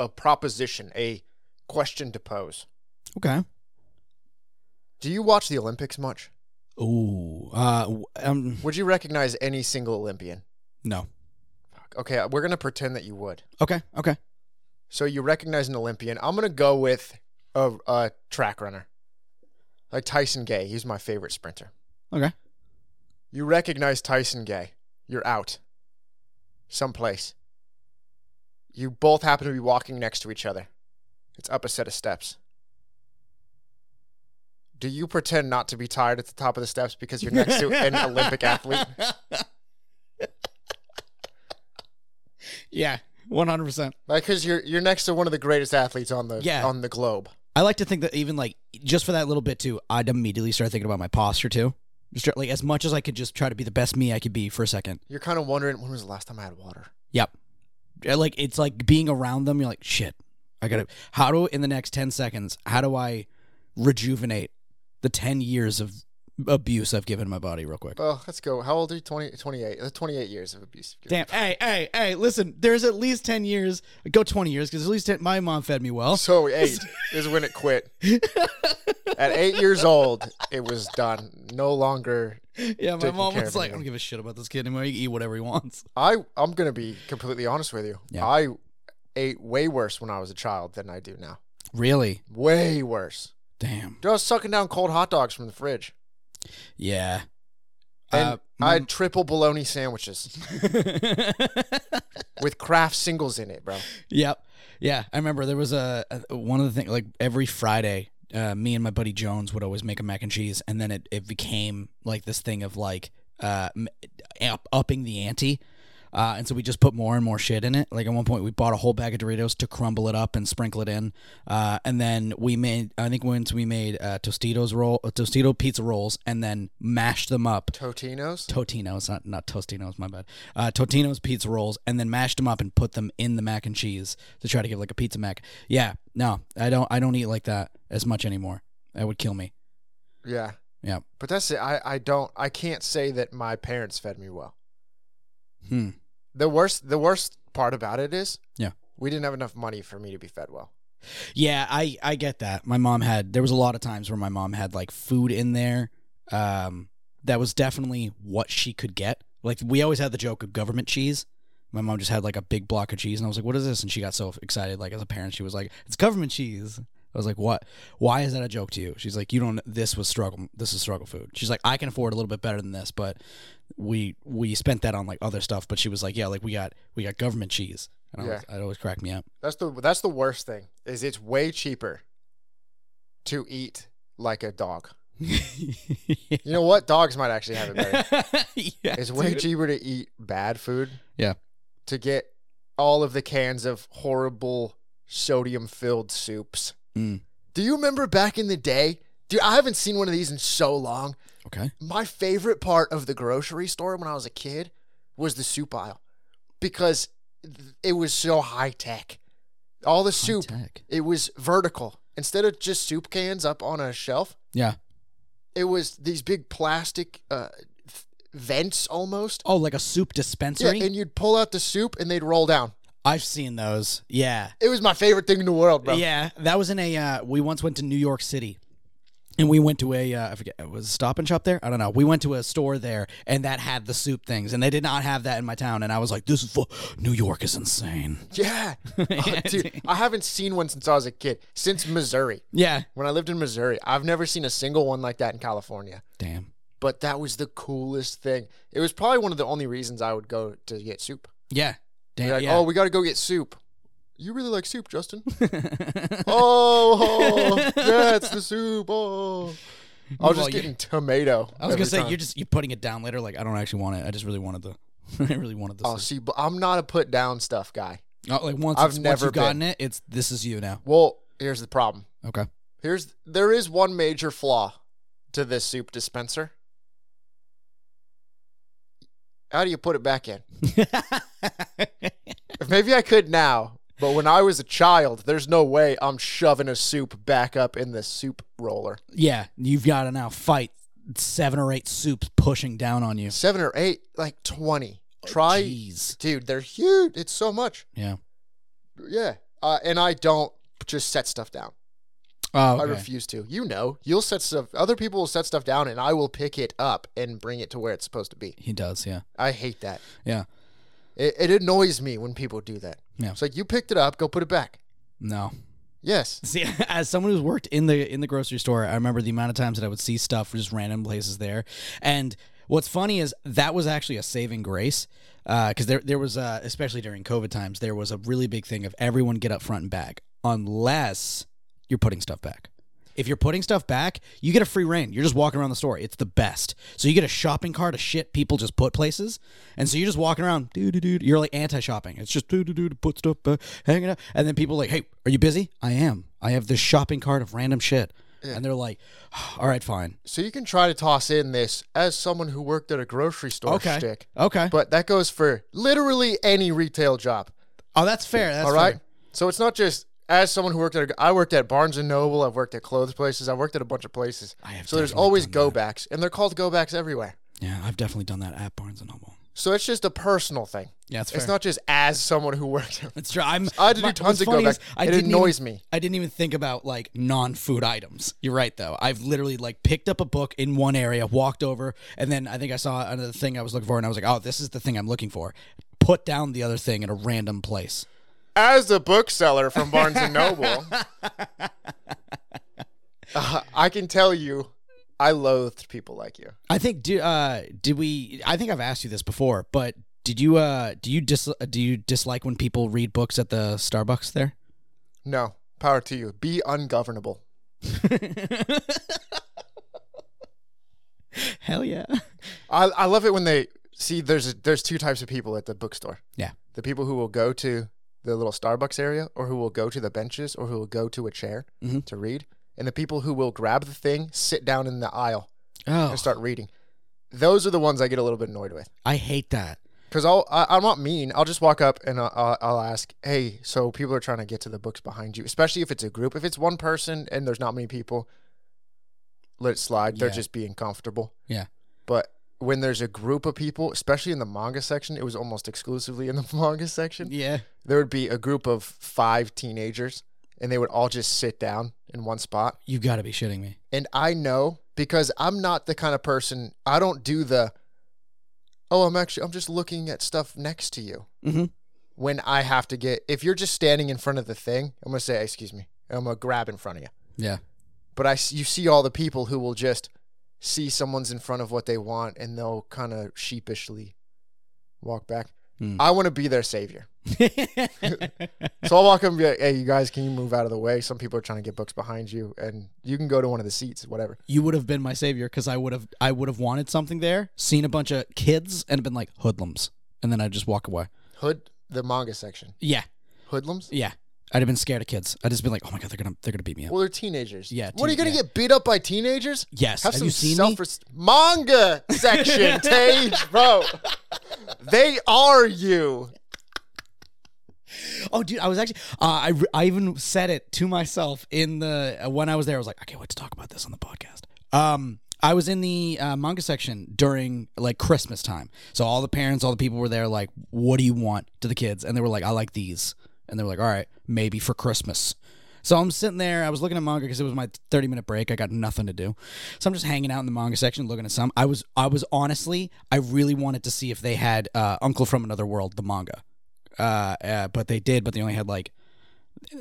a proposition, a question to pose. Okay. Do you watch the Olympics much? Ooh. Uh. Um. Would you recognize any single Olympian? No. Fuck. Okay, we're gonna pretend that you would. Okay. Okay. So you recognize an Olympian. I'm gonna go with a, a track runner, like Tyson Gay. He's my favorite sprinter. Okay. You recognize Tyson Gay. You're out. Someplace. You both happen to be walking next to each other. It's up a set of steps. Do you pretend not to be tired at the top of the steps because you're next to an Olympic athlete? Yeah. One hundred percent. Like, because you're you're next to one of the greatest athletes on the Yeah. on the globe. I like to think that even like just for that little bit too, I'd immediately start thinking about my posture too. Just try- like as much as I could just try to be the best me I could be for a second. You're kind of wondering when was the last time I had water. Yep. Yeah, Like it's like being around them. You're like, shit. I gotta. How do in the next ten seconds? How do I rejuvenate the ten years of abuse I've given my body real quick? Oh, let's go. How old are you? 20, 28. Uh, 28 years of abuse. Damn. Hey, hey, hey. Listen, there's at least ten years. Go twenty years because at least 10, my mom fed me well. So eight is when it quit. At eight years old, it was done. No longer. Yeah, my mom was like, I don't give a shit about this kid anymore. He can eat whatever he wants. I I'm gonna be completely honest with you. Yeah. I ate way worse when I was a child than I do now. Really? Way worse. Damn. Dude, I was sucking down cold hot dogs from the fridge, Yeah. and Uh, I had triple bologna sandwiches with Kraft singles in it, bro. Yep. Yeah, I remember there was a, a one of the things like every Friday, uh, me and my buddy Jones would always make a mac and cheese, and then it, it became like this thing of like uh, up, upping the ante. Uh, and so we just put more and more shit in it. Like at one point, we bought a whole bag of Doritos to crumble it up and sprinkle it in. Uh, and then we made, I think once we made uh, Tostitos roll, uh, Tostito pizza rolls, and then mashed them up Totinos. Totinos, not not Tostinos, my bad. Uh, Totino's pizza rolls, and then mashed them up and put them in the mac and cheese to try to give like a pizza mac. Yeah, no, I don't. I don't eat like that as much anymore. That would kill me. Yeah. Yeah. But that's it. I, I don't I can't say that my parents fed me well. Hmm. The worst the worst part about it is Yeah. we didn't have enough money for me to be fed well. Yeah, I I get that. My mom had. There was a lot of times where my mom had like food in there. Um, that was definitely what she could get. Like we always had the joke of government cheese. My mom just had like a big block of cheese, and I was like, "What is this?" And she got so excited. Like as a parent, she was like, "It's government cheese." I was like, "What? Why is that a joke to you?" She's like, "You don't. This was struggle. This is struggle food." She's like, "I can afford a little bit better than this, but we we spent that on like other stuff." But she was like, "Yeah, like we got we got government cheese." And I was, it always cracked me up. That's the that's the worst thing. Is it's way cheaper to eat like a dog. You know what? Dogs might actually have it better. yeah, It's way dude. cheaper to eat bad food. Yeah. To get all of the cans of horrible sodium filled soups. Mm. Do you remember back in the day? Dude, I haven't seen one of these in so long. Okay. My favorite part of the grocery store when I was a kid was the soup aisle because it was so high tech. All the soup, High-tech. it was vertical. Instead of just soup cans up on a shelf, Yeah. it was these big plastic uh, vents almost. Oh, like a soup Yeah, and you'd pull out the soup and they'd roll down. I've seen those. Yeah. It was my favorite thing in the world, bro. Yeah. That was in a. Uh, we once went to New York City. And we went to a, uh, I forget, it was it Stop and Shop there? I don't know. We went to a store there, and that had the soup things, and they did not have that in my town. And I was like, "This is fu- New York is insane." Yeah. Oh, dude, I haven't seen one since I was a kid, since Missouri. Yeah. When I lived in Missouri, I've never seen a single one like that in California. Damn. But that was the coolest thing. It was probably one of the only reasons I would go to get soup. Yeah. Damn. Like, oh, yeah. oh, we got to go get soup. You really like soup, Justin? oh, oh, yeah, it's the soup. Oh, I was Well, just getting tomato. I was gonna say time. you're just you're putting it down later. Like I don't actually want it. I just really wanted the. I really wanted the. Oh, soup. see, but I'm not a put down stuff guy. Oh, like once, I've once never you've gotten it, it's this is you now. Well, here's the problem. Okay. Here's there is one major flaw to this soup dispenser. How do you put it back in? Maybe I could now, but when I was a child, there's no way I'm shoving a soup back up in the soup roller. yeah, you've got to now fight seven or eight soups pushing down on you. Seven or eight, like 20. Try, dude, they're huge. It's so much. Yeah. Yeah. uh, and I don't just set stuff down. Oh, I refuse to. You know, you'll set stuff. Other people will set stuff down, and I will pick it up and bring it to where it's supposed to be. he does. Yeah. I hate that. Yeah. It, it annoys me when people do that. Yeah. It's like you picked it up, go put it back. No. Yes. See, as someone who's worked in the in the grocery store, I remember the amount of times that I would see stuff just random places there. And what's funny is that was actually a saving grace because there there was uh, especially during COVID times there was a really big thing of everyone get up front and back unless you're putting stuff back. If you're putting stuff back, you get a free reign. You're just walking around the store. It's the best. So you get a shopping cart of shit people just put places, and so you're just walking around, doo doo doo. You're like anti-shopping. It's just doo doo doo to put stuff back, hanging out, and then people are like, hey, are you busy? I am. I have this shopping cart of random shit, and they're like, all right, fine, So you can try to toss in this as someone who worked at a grocery store okay, shtick, okay. but that goes for literally any retail job. oh, that's fair. That's all right. fair. So it's not just as someone who worked at. A, I worked at Barnes and Noble. I've worked at clothes places. I've worked at a bunch of places. I have So there's always go backs, and they're called go backs everywhere. Yeah, I've definitely done that at Barnes and Noble. So it's just a personal thing. Yeah, it's It's fair. not just as someone who worked. It's true. I'm. I had to do my- tons of go is back. I It annoys even, me. I didn't even think about like non-food items. You're right, though. I've literally like picked up a book in one area, walked over, and then I think I saw another thing I was looking for, and I was like, "Oh, this is the thing I'm looking for." Put down the other thing in a random place. As a bookseller from Barnes and Noble, uh, I can tell you, I loathed people like you. I think. Do uh, did we? I think I've asked you this before, but did you uh, do you dis do you dislike when people read books at the Starbucks there? No, power to you. Be ungovernable. Hell yeah. I, I love it when they see there's there's two types of people at the bookstore. Yeah. The people who will go to the little Starbucks area, or who will go to the benches, or who will go to a chair Mhm. to read, and the people who will grab the thing, sit down in the aisle, Oh, and start reading. Those are the ones I get a little bit annoyed with. I hate that. Because I'll I, I'm not mean. I'll just walk up and I'll, I'll, I'll ask, "Hey, so people are trying to get to the books behind you, especially if it's a group. If it's one person and there's not many people, let it slide. They're just being comfortable. Yeah. But when there's a group of people, especially in the manga section, it was almost exclusively in the manga section. Yeah. There would be a group of five teenagers, and they would all just sit down in one spot. You've got to be shitting me. And I know because I'm not the kind of person. I don't do the. Oh, I'm actually. I'm just looking at stuff next to you Mm-hmm. when I have to get if you're just standing in front of the thing, I'm gonna say, excuse me, I'm gonna grab in front of you. Yeah. But I, you see all the people who will just see someone's in front of what they want and they'll kind of sheepishly walk back. Hmm. I want to be their savior. So I'll walk up and be like, hey, you guys, can you move out of the way? Some people are trying to get books behind you and you can go to one of the seats, whatever. you would have been my savior because I would have I would have wanted something there, seen a bunch of kids, and been like hoodlums, and then I'd just walk away. Hood, the manga section. Yeah, Hoodlums? yeah. I'd have been scared of kids. I'd just been like, oh my god, they're gonna they're gonna beat me up. Well, they're teenagers. Yeah, What are you teen- to yeah. get beat up by teenagers? yes. Have, Have some you seen self me? manga section, Tage, bro. They are you. Oh, dude, I was actually uh, I re- I even said it to myself in the uh, when I was there. I was like, I can't wait to talk about this on the podcast. Um, I was in the uh, manga section during like Christmas time, so all the parents, all the people were there. Like, what do you want to the kids? And they were like, I like these, and they were like, all right, maybe for Christmas. So I'm sitting there. I was looking at manga because it was my 30 minute break. I got nothing to do, so I'm just hanging out in the manga section, looking at some. I was I was honestly, I really wanted to see if they had uh, Uncle from Another World, the manga uh, uh, but they did, but they only had like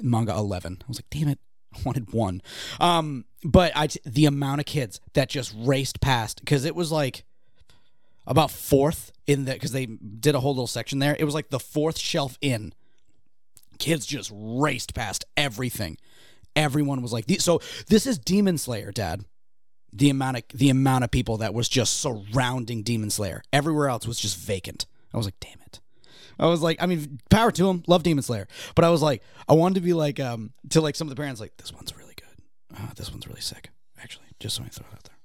manga eleven. I was like, damn it, I wanted one. Um, but I the amount of kids that just raced past because it was like about fourth in the because they did a whole little section there. It was like the fourth shelf in. Kids just raced past everything. Everyone was like, "So this is Demon Slayer, Dad." The amount of the amount of people that was just surrounding Demon Slayer. Everywhere else was just vacant. I was like, "Damn it." I was like, I mean, power to him, love Demon Slayer, but I was like, I wanted to be like, um, to like some of the parents, like, this one's really good. Uh, this one's really sick, actually. Just so I throw it out there.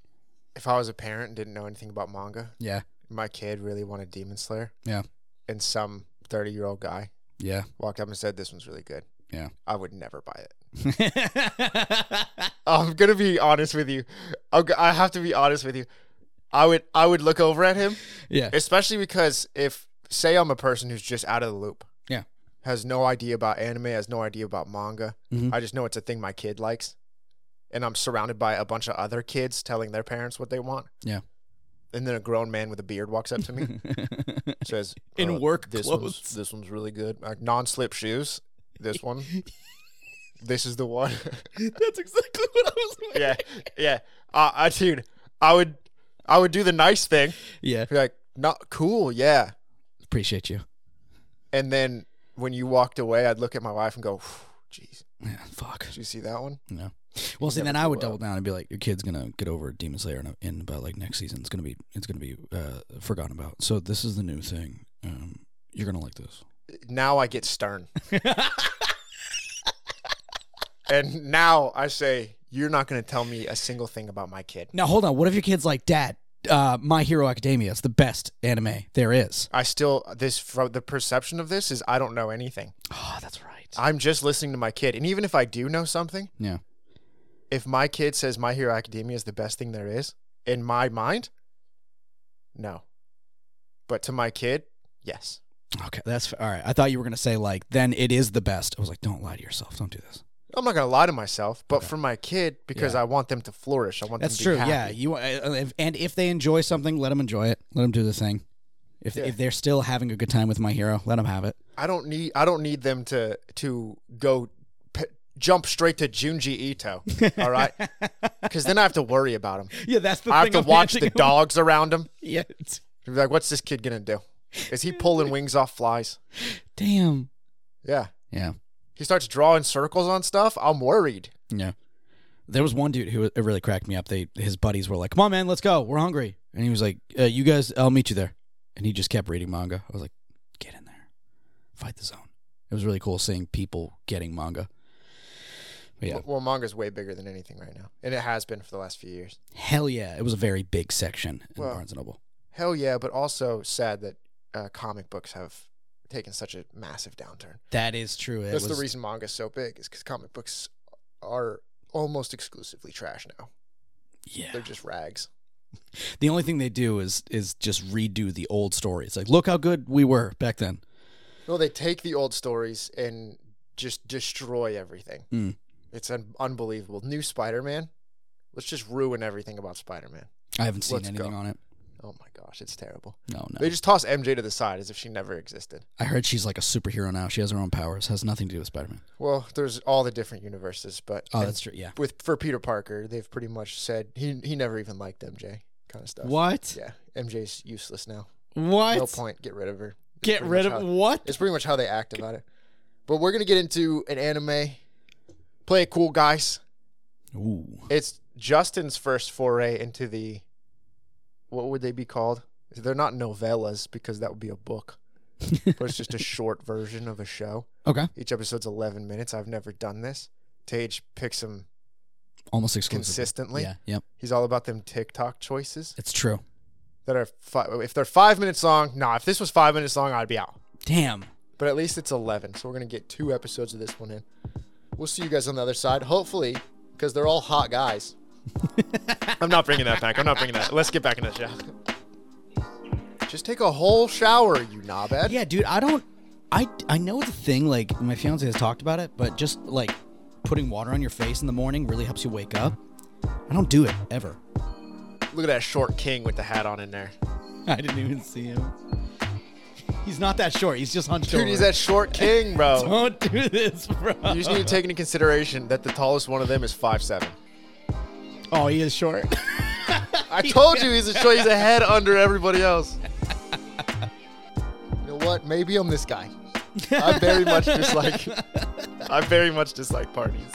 If I was a parent and didn't know anything about manga, Yeah, my kid really wanted Demon Slayer. Yeah. And some 30 year old guy yeah, walked up and said, This one's really good. Yeah. I would never buy it. I'm going to be honest with you. I'm I have to be honest with you. I would I would look over at him, yeah, especially because if say I'm a person who's just out of the loop. Yeah. has no idea about anime, has no idea about manga. Mhm. I just know it's a thing my kid likes. And I'm surrounded by a bunch of other kids telling their parents what they want. Yeah. And then a grown man with a beard walks up to me, says, In uh, work this clothes. One's, this one's really good. Like non-slip shoes. This one. this is the one. That's exactly what I was. yeah, yeah. Uh, I dude, I would, I would do the nice thing. Yeah. Be like, not cool, yeah. Appreciate you. And then when you walked away, I'd look at my wife and go, "Jeez, Yeah. Fuck. did you see that one?" No. Well, see, then I would double down and be like, "Your kid's gonna get over Demon Slayer in, in about like next season. It's gonna be, it's gonna be uh, forgotten about. So this is the new thing. Um, you're gonna like this." Now I get stern, and now I say, "You're not going to tell me a single thing about my kid." Now hold on. What if your kid's like, "Dad, uh, My Hero Academia is the best anime there is." I still this from the perception of this is I don't know anything. Oh, that's right. I'm just listening to my kid, and even if I do know something, Yeah. if my kid says My Hero Academia is the best thing there is, in my mind, no. But to my kid, yes. Okay, that's all right. I thought you were gonna say like, "Then it is the best." I was like, "Don't lie to yourself. Don't do this." I'm not gonna lie to myself, but Okay. for my kid, because Yeah. I want them to flourish. I want That's them to true. be Yeah, happy. you uh, if, and if they enjoy something, let them enjoy it. Let them do the thing. If Yeah. if they're still having a good time with My Hero, let them have it. I don't need. I don't need them to to go p- jump straight to Junji Ito. All right, because then I have to worry about him. Yeah, that's the thing. I have to watch the dogs around him. Yeah. like, what's this kid gonna do? Is he pulling wings off flies? Damn. Yeah. Yeah. He starts drawing circles on stuff. I'm worried. Yeah. There was one dude who it really cracked me up. They his buddies were like, "Come on, man, let's go. We're hungry." And he was like, uh, "You guys, I'll meet you there." And he just kept reading manga. I was like, "Get in there, fight the zone." It was really cool seeing people getting manga. But yeah, Well, well, manga's way bigger than anything right now, and it has been for the last few years. hell yeah, it was a very big section in Well, Barnes and Noble. Hell yeah, but also sad that uh, comic books have taken such a massive downturn. That is true. It That's was, the reason manga's so big, is because comic books are almost exclusively trash now. Yeah. They're just rags. The only thing they do is is just redo the old story. It's like, look how good we were back then. No, they take the old stories and just destroy everything. Mm. It's un- unbelievable. New Spider-Man. Let's just ruin everything about Spider-Man. I haven't seen Let's anything go. on it. Oh my gosh, it's terrible. No, no. They just toss MJ to the side as if she never existed. I heard she's like a superhero now. She has her own powers. Has nothing to do with Spider Man. Well, there's all the different universes, but Oh, that's true. Yeah. with for Peter Parker, they've pretty much said he he never even liked MJ kind of stuff. What? Yeah, MJ's useless now. What? No point. Get rid of her. Get pretty rid much of how- what? It's pretty much how they act about it. But we're gonna get into an anime. Play it cool, guys. Ooh. It's Justin's first foray into the. What would they be called? They're not novellas because that would be a book, but it's just a short version of a show. Okay. Each episode's 11 minutes. I've never done this. Tage picks them Almost exclusively. consistently. Yeah. Yep. He's all about them TikTok choices It's true. that are fi- if they're five minutes long. Nah, if this was five minutes long, I'd be out. Damn. But at least it's 11, so we're gonna get two episodes of this one in. We'll see you guys on the other side, hopefully, because they're all hot guys. I'm not bringing that back. I'm not bringing that. Let's get back in the show. Just take a whole shower, you knobhead. Yeah, dude. I don't. I I know the thing. Like my fiance has talked about it, but just like putting water on your face in the morning really helps you wake up. I don't do it ever. Look at that short king with the hat on in there. I didn't even see him. He's not that short. He's just hunched Dude, over. he's that short king, bro. Don't do this, bro. You just need to take into consideration that the tallest one of them is five seven. Oh, he is short. I told you he's a short. He's a head under everybody else. You know what? Maybe I'm this guy. I very much dislike. I very much dislike parties.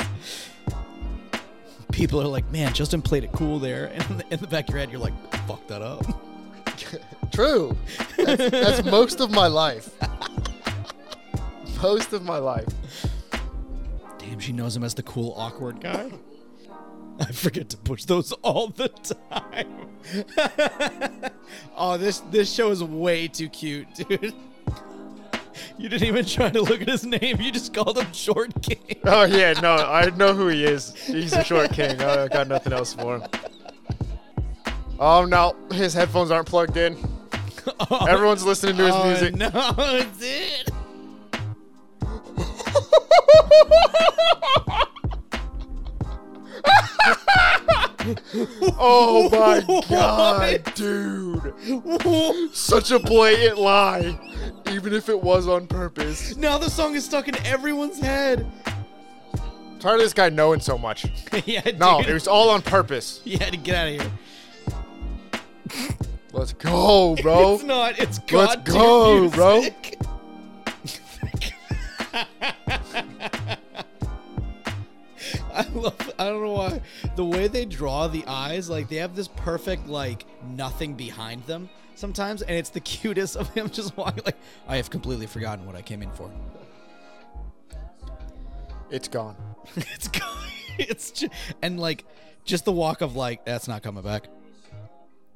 People are like, man, Justin played it cool there, and in the, back of your head, you're like, fuck that up. True. That's, that's most of my life. Most of my life. Damn, she knows him as the cool, awkward guy. I forget to push those all the time. oh, this this show is way too cute, dude. You didn't even try to look at his name. You just called him Short King. Oh yeah, no, I know who he is. He's a short king. I got nothing else for him. Oh no, his headphones aren't plugged in. Everyone's listening to his oh, music. No, dude. Oh my god, dude. Such a blatant lie. Even if it was on purpose. now the song is stuck in everyone's head. Tired of this guy knowing so much. yeah, No, dude. it was all on purpose. You had to get out of here. Let's go, bro. It's not. It's Let's god go, bro. I love. I don't know why the way they draw the eyes. Like they have this perfect like nothing behind them sometimes, and it's the cutest of him just walking. Like I have completely forgotten what I came in for. It's gone. it's gone. it's just, and like just the walk of like that's not coming back.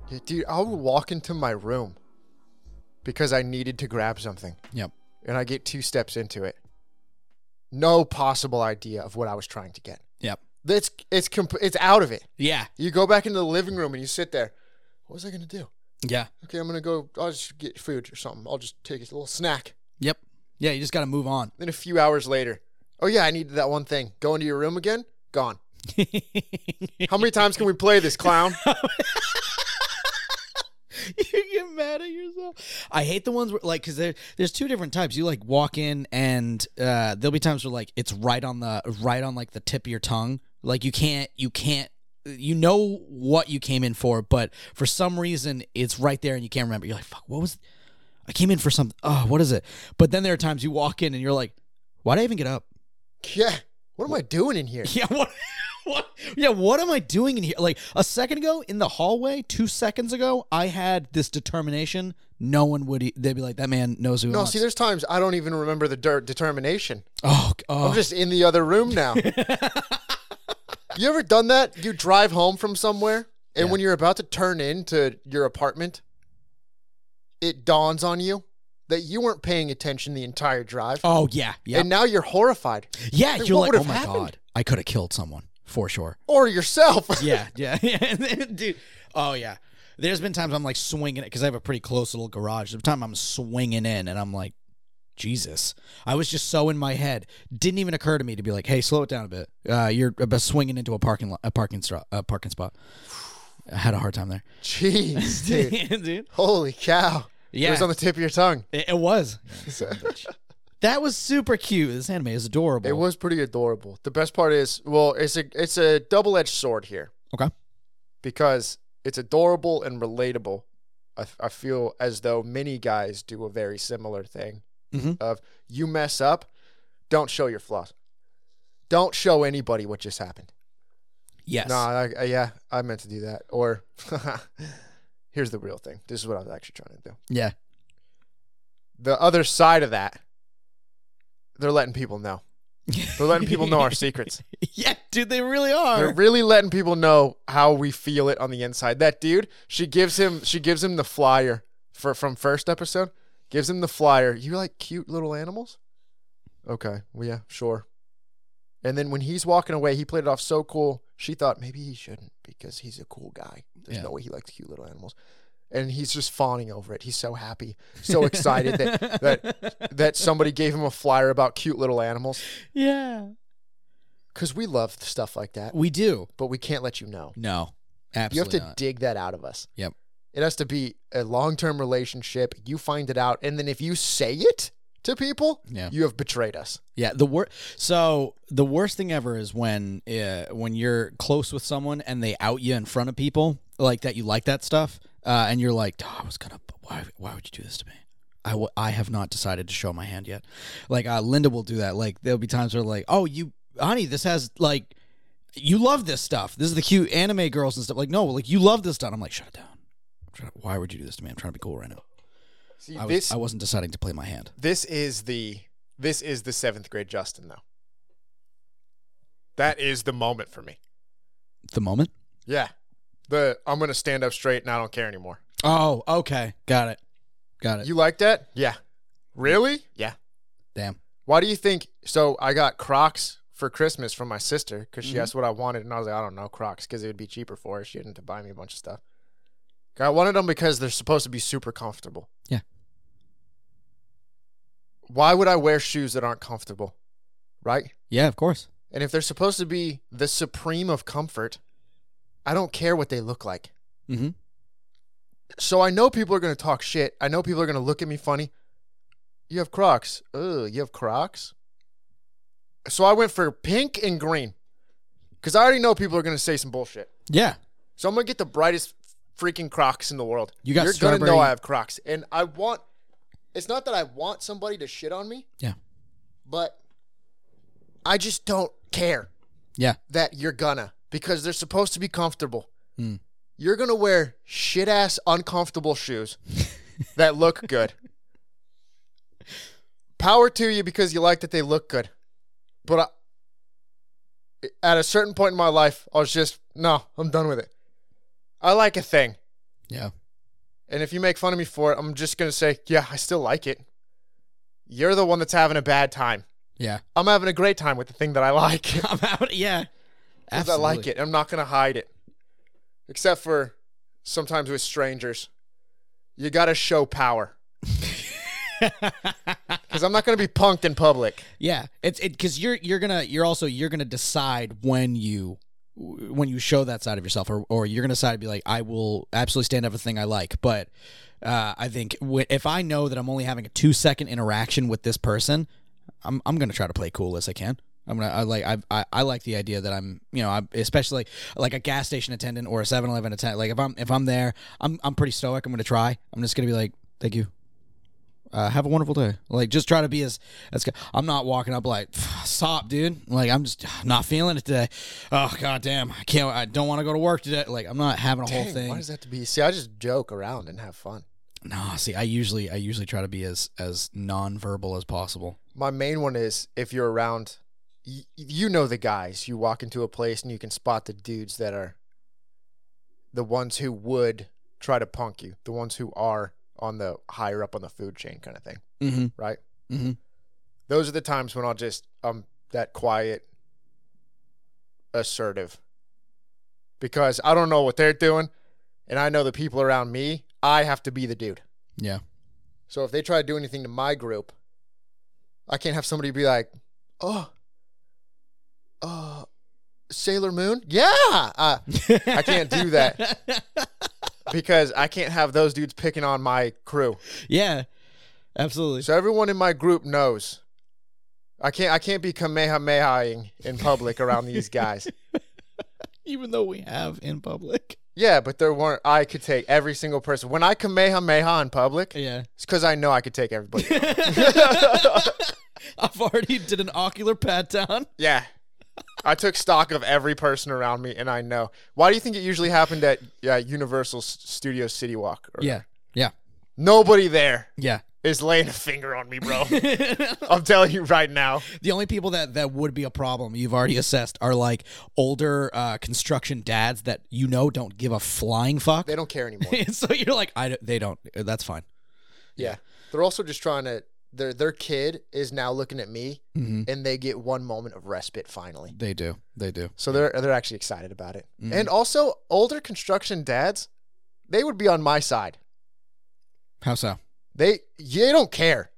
Yeah, dude, I would walk into my room because I needed to grab something, Yep. and I get two steps into it. No possible idea of what I was trying to get. Yep. It's it's comp- it's out of it. Yeah. You go back into the living room and you sit there. What was I gonna do? Yeah. Okay, I'm gonna go. I'll just get food or something. I'll just take a little snack. Yep. Yeah. You just got to move on. Then a few hours later, oh yeah, I needed that one thing. Go into your room again. Gone. How many times can we play this clown? you get mad at yourself. I hate the ones where like because there there's two different types. You like walk in and uh, there'll be times where like it's right on the right on like the tip of your tongue. Like you can't you can't you know what you came in for, but for some reason it's right there and you can't remember. You're like fuck, what was? I came in for something. Oh, what is it? But then there are times you walk in and you're like, why did I even get up? yeah. What am I doing in here? Yeah, what? What? Yeah, what am I doing in here? Like a second ago in the hallway, two seconds ago, I had this determination. No one would. e- They'd be like, "That man knows who." No, wants." see, there's times I don't even remember the der- determination. oh, oh, I'm just in the other room now. you ever done that? You drive home from somewhere, and Yeah. when you're about to turn into your apartment, it dawns on you that you weren't paying attention the entire drive. oh yeah, yeah, And now you're horrified. yeah. Like, You're like, oh my happened? god, I could have killed someone for sure. Or yourself. Yeah, yeah, yeah, dude. Oh yeah. There's been times I'm like swinging it because I have a pretty close little garage. Time I'm swinging in and I'm like, Jesus. I was just so in my head. Didn't even occur to me to be like, hey, slow it down a bit. Uh, you're about swinging into a parking lot, a parking spot, a parking spot. I had a hard time there, Jeez, dude. dude. Holy cow. Yeah. It Yeah, was on the tip of your tongue. it, it was. That was super cute. This anime is adorable. It was pretty adorable. The best part is, well, it's a it's a double edged sword here okay. because it's adorable and relatable. I, I feel as though many guys do a very similar thing Mhm. of you mess up, don't show your flaws. Don't show anybody what just happened. Yes. No, I, I, yeah, I meant to do that. Or here's the real thing. This is what I was actually trying to do. Yeah. The other side of that, they're letting people know. They're letting people know our secrets. yeah, dude. They really are. They're really letting people know how we feel it on the inside. That dude, she gives him she gives him the flyer for from first episode. Gives him the flyer. You like cute little animals? Okay. Well, yeah, sure. And then when he's walking away, he played it off so cool. She thought maybe he shouldn't because he's a cool guy. There's Yeah. no way he likes cute little animals. And he's just fawning over it. He's so happy, so excited that that that somebody gave him a flyer about cute little animals. yeah. Because we love stuff like that, We do. but we can't let you know. No. Absolutely. You have to not. dig that out of us. Yep. It has to be a long term relationship. You find it out. And then if you say it to people, Yeah. you have betrayed us. Yeah, the wor- so the worst thing ever is when uh, when you're close with someone and they out you in front of people like that you like that stuff uh, and you're like, oh, I was gonna why why would you do this to me? I, w- I have not decided to show my hand yet. Like uh, Linda will do that. Like there'll be times where like, oh you honey, this has like you love this stuff. This is the cute anime girls and stuff. Like no, like you love this stuff. I'm like, shut it down. To- why would you do this to me? I'm trying to be cool right now. See, I was this I wasn't deciding to play my hand. this is the this is the seventh grade Justin though. That is the moment for me. The moment. Yeah. The I'm gonna stand up straight and I don't care anymore. Oh, okay, got it, got it. You like that? Yeah. Really? Yeah. Damn. Why do you think? So I got Crocs for Christmas from my sister because she Mhm. asked what I wanted, and I was like, I don't know, Crocs, because it would be cheaper for her. She didn't have to buy me a bunch of stuff. I wanted them because they're supposed to be super comfortable. Yeah. Why would I wear shoes that aren't comfortable? right? Yeah, of course. And if they're supposed to be the supreme of comfort, I don't care what they look like. Mm-hmm. So I know people are going to talk shit. I know people are going to look at me funny. You have Crocs. Ugh, you have Crocs? So I went for pink and green because I already know people are going to say some bullshit. Yeah. So I'm going to get the brightest freaking Crocs in the world. You got You're going to know I have Crocs. And I want, it's not that I want somebody to shit on me, Yeah. but I just don't care Yeah. that you're gonna because they're supposed to be comfortable. Mm. You're gonna wear shit ass uncomfortable shoes that look good. Power to you because you like that they look good, but I, at a certain point in my life, I was just no, I'm done with it. I like a thing, Yeah. and if you make fun of me for it, I'm just gonna say, yeah, I still like it. You're the one that's having a bad time. Yeah. I'm having a great time with the thing that I like. I'm out. Yeah. Because I like it. I'm not going to hide it. Except for sometimes with strangers. You got to show power. Because I'm not going to be punked in public. Yeah, it's it because you're you're gonna you're also you're gonna decide when you when you show that side of yourself, or or you're gonna decide to be like, I will absolutely stand up for the thing I like. But uh, I think wh- if I know that I'm only having a two second interaction with this person, I'm I'm gonna try to play cool as I can. I'm gonna I like I, I I like the idea that I'm you know I'm especially like a gas station attendant or a 7-Eleven attendant. Like if I'm if I'm there, I'm I'm pretty stoic. I'm gonna try. I'm just gonna be like, thank you uh, have a wonderful day. Like, just try to be as as. I'm not walking up like, stop, dude. Like, I'm just not feeling it today. Oh god damn, I can't. I don't want to go to work today. Like, I'm not having a whole thing. Why does that to be? See, I just joke around and have fun. no, see, I usually I usually try to be as as non-verbal as possible. My main one is if you're around, y- you know the guys. You walk into a place and you can spot the dudes that are the ones who would try to punk you, the ones who are on the higher up on the food chain kind of thing, Mm-hmm. right? Mm-hmm. those are the times when I'll just um that quiet, assertive, because I don't know what they're doing, and I know the people around me. I have to be the dude. Yeah. So if they try to do anything to my group, I can't have somebody be like, "Oh, uh, Sailor Moon." Yeah, uh, I can't do that because I can't have those dudes picking on my crew. yeah. Absolutely. So everyone in my group knows. I can't I can't be kamehamehaing in public around these guys. Even though we have in public. Yeah, but there weren't I could take every single person. When I kamehameha in public, Yeah. it's because I know I could take everybody. I've already did an ocular pat down. yeah. I took stock of every person around me and I know. Why do you think it usually happened at Universal Studios City Walk? Or- Yeah. Yeah. Nobody there Yeah. is laying a finger on me, bro. I'm telling you right now. The only people that that would be a problem you've already assessed are like older uh, construction dads that you know don't give a flying fuck. They don't care anymore. so you're like, I don't- they don't. That's fine. Yeah. They're also just trying to their their kid is now looking at me Mm-hmm. and they get one moment of respite finally. They do. They do. So they're they're actually excited about it. Mhm. And also older construction dads, they would be on my side. How so? They they don't care.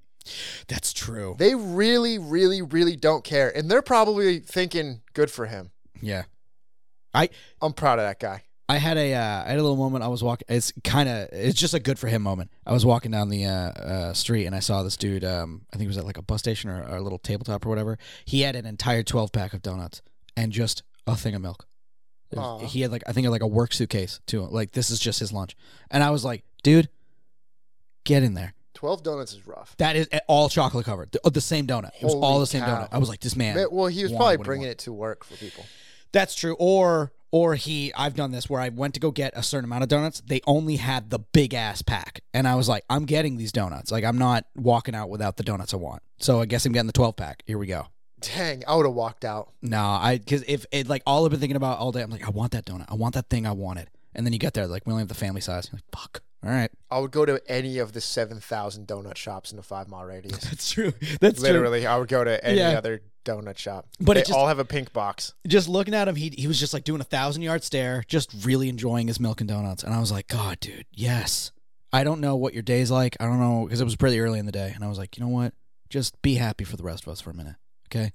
That's true. They really really really don't care. And they're probably thinking good for him. Yeah. I I'm proud of that guy. I had a uh, I had a little moment. I was walking. It's kind of it's just a good for him moment. I was walking down the uh, uh, street and I saw this dude. Um, I think it was at like a bus station or, or a little tabletop or whatever. He had an entire twelve pack of donuts and just a thing of milk. It was- Aw. He had like I think like a work suitcase too. Like this is just his lunch. And I was like, dude, get in there. 12 donuts is rough. That is all chocolate covered. The, the same donut. It was all Holy the same cow. donut. I was like, this. Man, well, he was probably bringing it to work for people. That's true. Or or he I've done this where I went to go get a certain amount of donuts. They only had the big ass pack. And I was like, I'm getting these donuts. Like I'm not walking out without the donuts I want. So I guess I'm getting the 12 pack. Here we go. Dang, I would have walked out. No, I cuz if it like all I've been thinking about all day, I'm like, I want that donut. I want that thing I wanted. And then you get there like we only have the family size. You're like, fuck. All right. I would go to any of the 7,000 donut shops in the 5 mile radius. That's true. That's true. Literally, I would go to any Yeah. other donut shop. But they just- all have a pink box. just looking at him, he he was just like doing a thousand yard stare, just really enjoying his milk and donuts. And I was like, God, dude, yes. I don't know what your day's like. I don't know because it was pretty early in the day, and I was like, you know what? Just be happy for the rest of us for a minute, okay?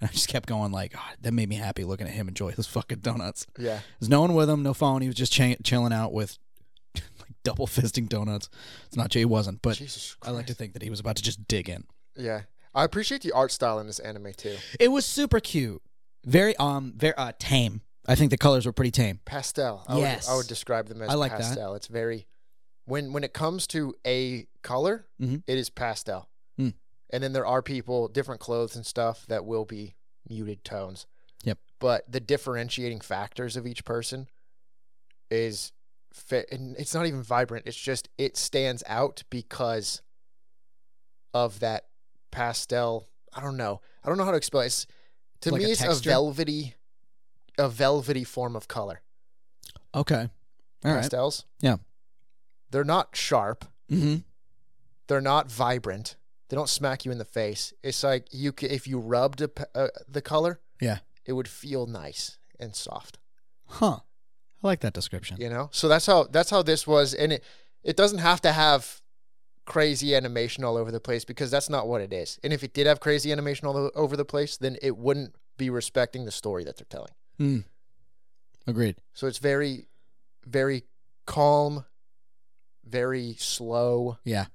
And I just kept going like, oh, that made me happy looking at him enjoy those fucking donuts. Yeah. There's no one with him, no phone. He was just ch- chilling out with double fisting donuts. It's not. Jay, he wasn't, but I like to think that he was about to just dig in. Yeah. I appreciate the art style in this anime too. It was super cute, very um, very uh, tame. I think the colors were pretty tame. Pastel. I Yes. Would, I would describe them as I like that. pastel. It's very when when it comes to a color, Mhm. it is pastel. Hmm. And then there are people, different clothes and stuff that will be muted tones. Yep. But the differentiating factors of each person is fit and it's not even vibrant. It's just it stands out because of that pastel. I don't know. I don't know how to explain. It's, to Like me, a it's texture? a velvety, a velvety form of color. Okay, all right. Pastels. Yeah. They're not sharp. Mm-hmm. They're not vibrant. They don't smack you in the face. It's like you c- if you rubbed a, uh, the color, Yeah. it would feel nice and soft. Huh. I like that description. You know, so that's how that's how this was, and it it doesn't have to have crazy animation all over the place because that's not what it is. And if it did have crazy animation all over the place, then it wouldn't be respecting the story that they're telling. Hmm. Agreed. So it's very, very calm, very slow, Yeah.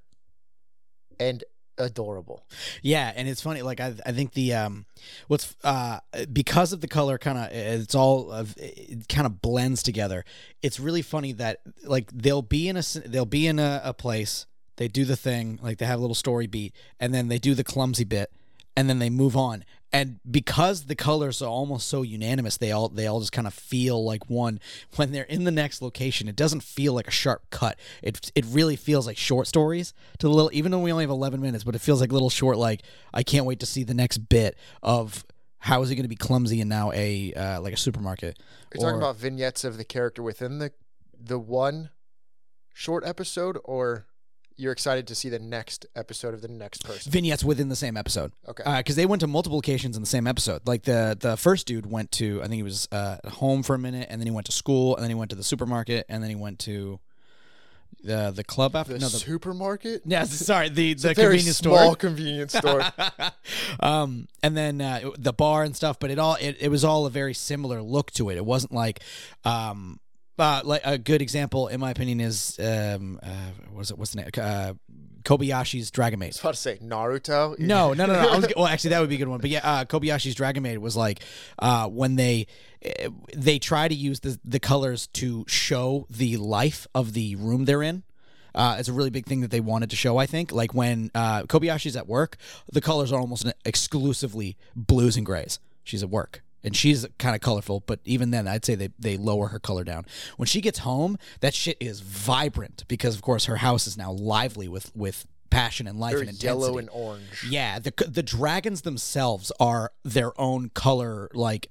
and adorable. Yeah, and it's funny. Like I, I think the um, what's uh, because of the color, kind of, it's all of it kind of blends together. It's really funny that like they'll be in a they'll be in a, a place, they do the thing, like they have a little story beat, and then they do the clumsy bit, and then they move on. And because the colors are almost so unanimous, they all they all just kind of feel like one. When they're in the next location, it doesn't feel like a sharp cut. It it really feels like short stories to the little. Even though we only have eleven minutes, but it feels like little short. Like I can't wait to see the next bit of how is he going to be clumsy and now a uh, like a supermarket. You're you talking about vignettes of the character within the the one short episode, or you're excited to see the next episode of the next person? vignettes within the same episode? Okay. because they went to multiple locations in the same episode. Like the the first dude went to I think he was uh, home for a minute, and then he went to school, and then he went to the supermarket, and then he went to the the club after. the no, the supermarket. yeah, sorry, the the convenience small store. convenience store. um, and then uh, the bar and stuff, but it all it, it was all a very similar look to it. It wasn't like um, uh, like a good example, in my opinion, is um, uh, what is it? What's the name? Uh, Kobayashi's Dragon Maid. I was about to say Naruto. No, no, no, no. I was, well, actually, that would be a good one. But yeah, uh, Kobayashi's Dragon Maid was like uh, when they eh, they try to use the the colors to show the life of the room they're in. Uh, it's a really big thing that they wanted to show. I think, like when uh, Kobayashi's at work, the colors are almost exclusively blues and grays. She's at work. And she's kind of colorful, but even then, I'd say they, they lower her color down. When she gets home, that shit is vibrant because, of course, her house is now lively with, with passion and life and intensity. yellow and orange. Yeah, the the dragons themselves are their own color, like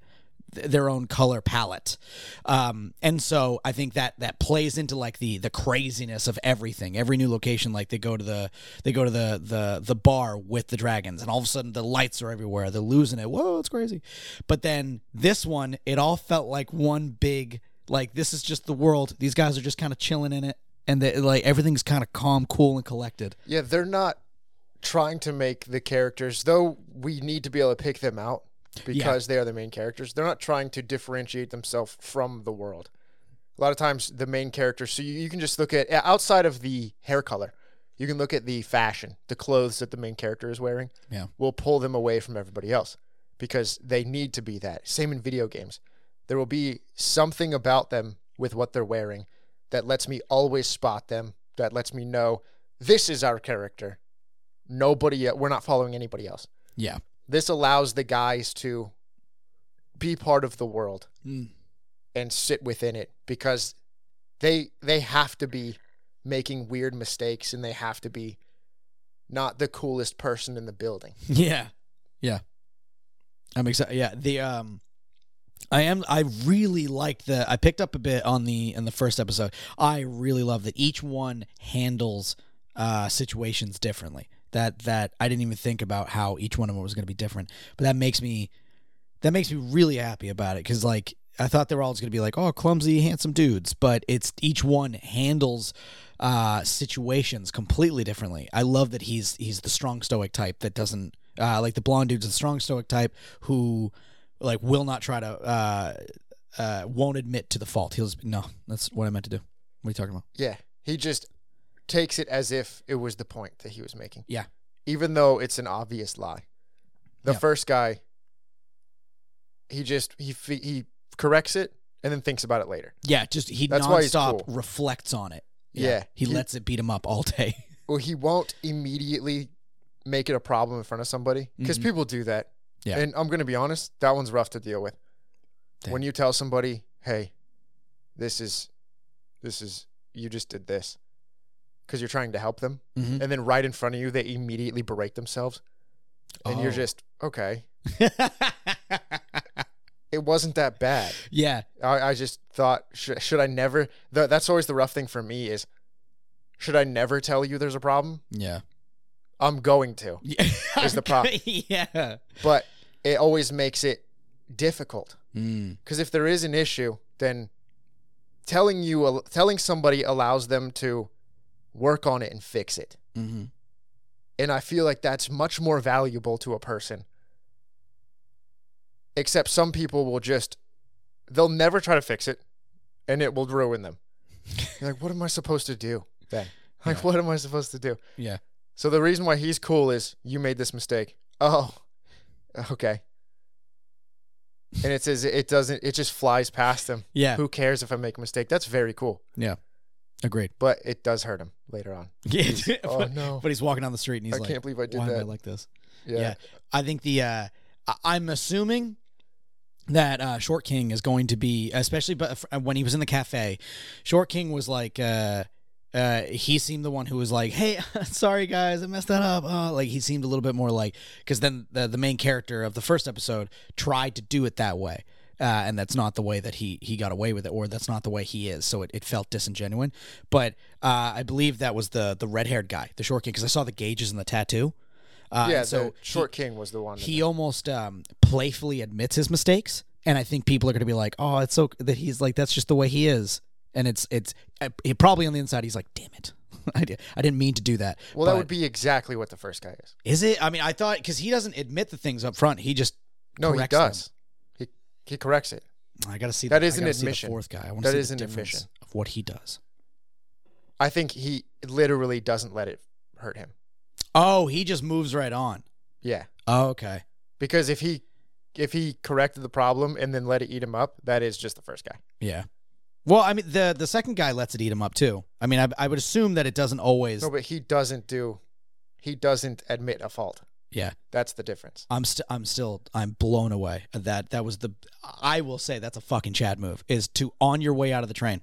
their own color palette, um, and so I think that that plays into like the the craziness of everything. Every new location, like they go to the they go to the the the bar with the dragons, and all of a sudden the lights are everywhere. They're losing it. Whoa, it's crazy. But then this one, it all felt like one big like this is just the world. These guys are just kind of chilling in it. And they, like everything's kind of calm, cool, and collected. Yeah, they're not trying to make the characters, though we need to be able to pick them out because they are the main characters. They're not trying to differentiate themselves from the world. A lot of times, the main characters, so you, you can just look at outside of the hair color, you can look at the fashion, the clothes that the main character is wearing. Yeah. will pull them away from everybody else because they need to be that. Same in video games. There will be something about them with what they're wearing that lets me always spot them, that lets me know this is our character. Nobody, we're not following anybody else. Yeah. This allows the guys to be part of the world Mm. and sit within it because they they have to be making weird mistakes and they have to be not the coolest person in the building. Yeah. Yeah. I'm excited. Yeah. The um I am I really like the I picked up a bit on the in the first episode. I really love that each one handles uh situations differently. That that I didn't even think about how each one of them was going to be different. But that makes me that makes me really happy about it cuz like I thought they were all just going to be like, "Oh, clumsy, handsome dudes," but it's each one handles uh situations completely differently. I love that he's he's the strong stoic type that doesn't Uh, like the blonde dude's a strong stoic type who like will not try to uh, uh, won't admit to the fault. He'll just, no, that's what I meant to do. What are you talking about? Yeah, he just takes it as if it was the point that he was making. Yeah. even though it's an obvious lie. The Yeah. first guy, he just he he corrects it and then thinks about it later. Yeah, just he That's nonstop cool. reflects on it. Yeah, he, he- lets it beat him up all day. Well, he won't immediately make it a problem in front of somebody because Mhm. people do that. Yeah. and I'm gonna be honest, that one's rough to deal with. When you tell somebody, "Hey, this is, this is, you just did this," because you're trying to help them, Mhm. and then right in front of you, they immediately berate themselves, and you're Oh. just okay. It wasn't that bad. yeah, I, I just thought, should, should I never? The, that's always the rough thing for me is, should I never tell you there's a problem? yeah. I'm going to, Yeah. Is the problem. yeah. but it always makes it difficult Mm. because if there is an issue, then telling you, telling somebody allows them to work on it and fix it. hmm And I feel like that's much more valuable to a person. Except some people will just, they'll never try to fix it and it will ruin them. Like, what am I supposed to do then? Like, Yeah. what am I supposed to do? Yeah. So the reason why he's cool is you made this mistake. Oh, okay. And it says it doesn't, it just flies past him. Yeah. Who cares if I make a mistake? That's very cool. Yeah. Agreed. But it does hurt him later on. Yeah. Oh, but, no. but he's walking down the street and he's like, I like, can't believe I did why am I like this? Yeah. Yeah. I think the uh I'm assuming that uh Short King is going to be especially but when he was in the cafe, Short King was like uh uh he seemed the one who was like, "Hey, sorry guys, I messed that up." Uh, like he seemed a little bit more like cuz then the the main character of the first episode tried to do it that way. Uh, and that's not the way that he he got away with it, or that's not the way he is. So it, it felt disingenuine. But uh, I believe that was the the red haired guy, the short king, because I saw the gauges and the tattoo. Uh, yeah. so short king was the one. he almost um, playfully admits his mistakes, and I think people are going to be like, "Oh, it's so that he's like that's just the way he is," and it's it's uh, he, probably on the inside he's like, "Damn it, I, did, I didn't mean to do that." well, that would be exactly what the first guy is. is it? I mean, I thought because he doesn't admit the things up front, he just No, he does. them. He corrects it. I got to see That the, is an gotta see the admission. fourth guy, I want to see is the an difference admission. of what he does. I think he literally doesn't let it hurt him. Oh, he just moves right on. Yeah. Oh, okay. Because if he if he corrected the problem and then let it eat him up, that is just the first guy. Yeah. Well, I mean, the the second guy lets it eat him up too. I mean, I, I would assume that it doesn't always. No, but he doesn't do he doesn't admit a fault. Yeah. That's the difference. I'm still I'm still I'm blown away. That that was the I will say that's a fucking Chad move is to on your way out of the train.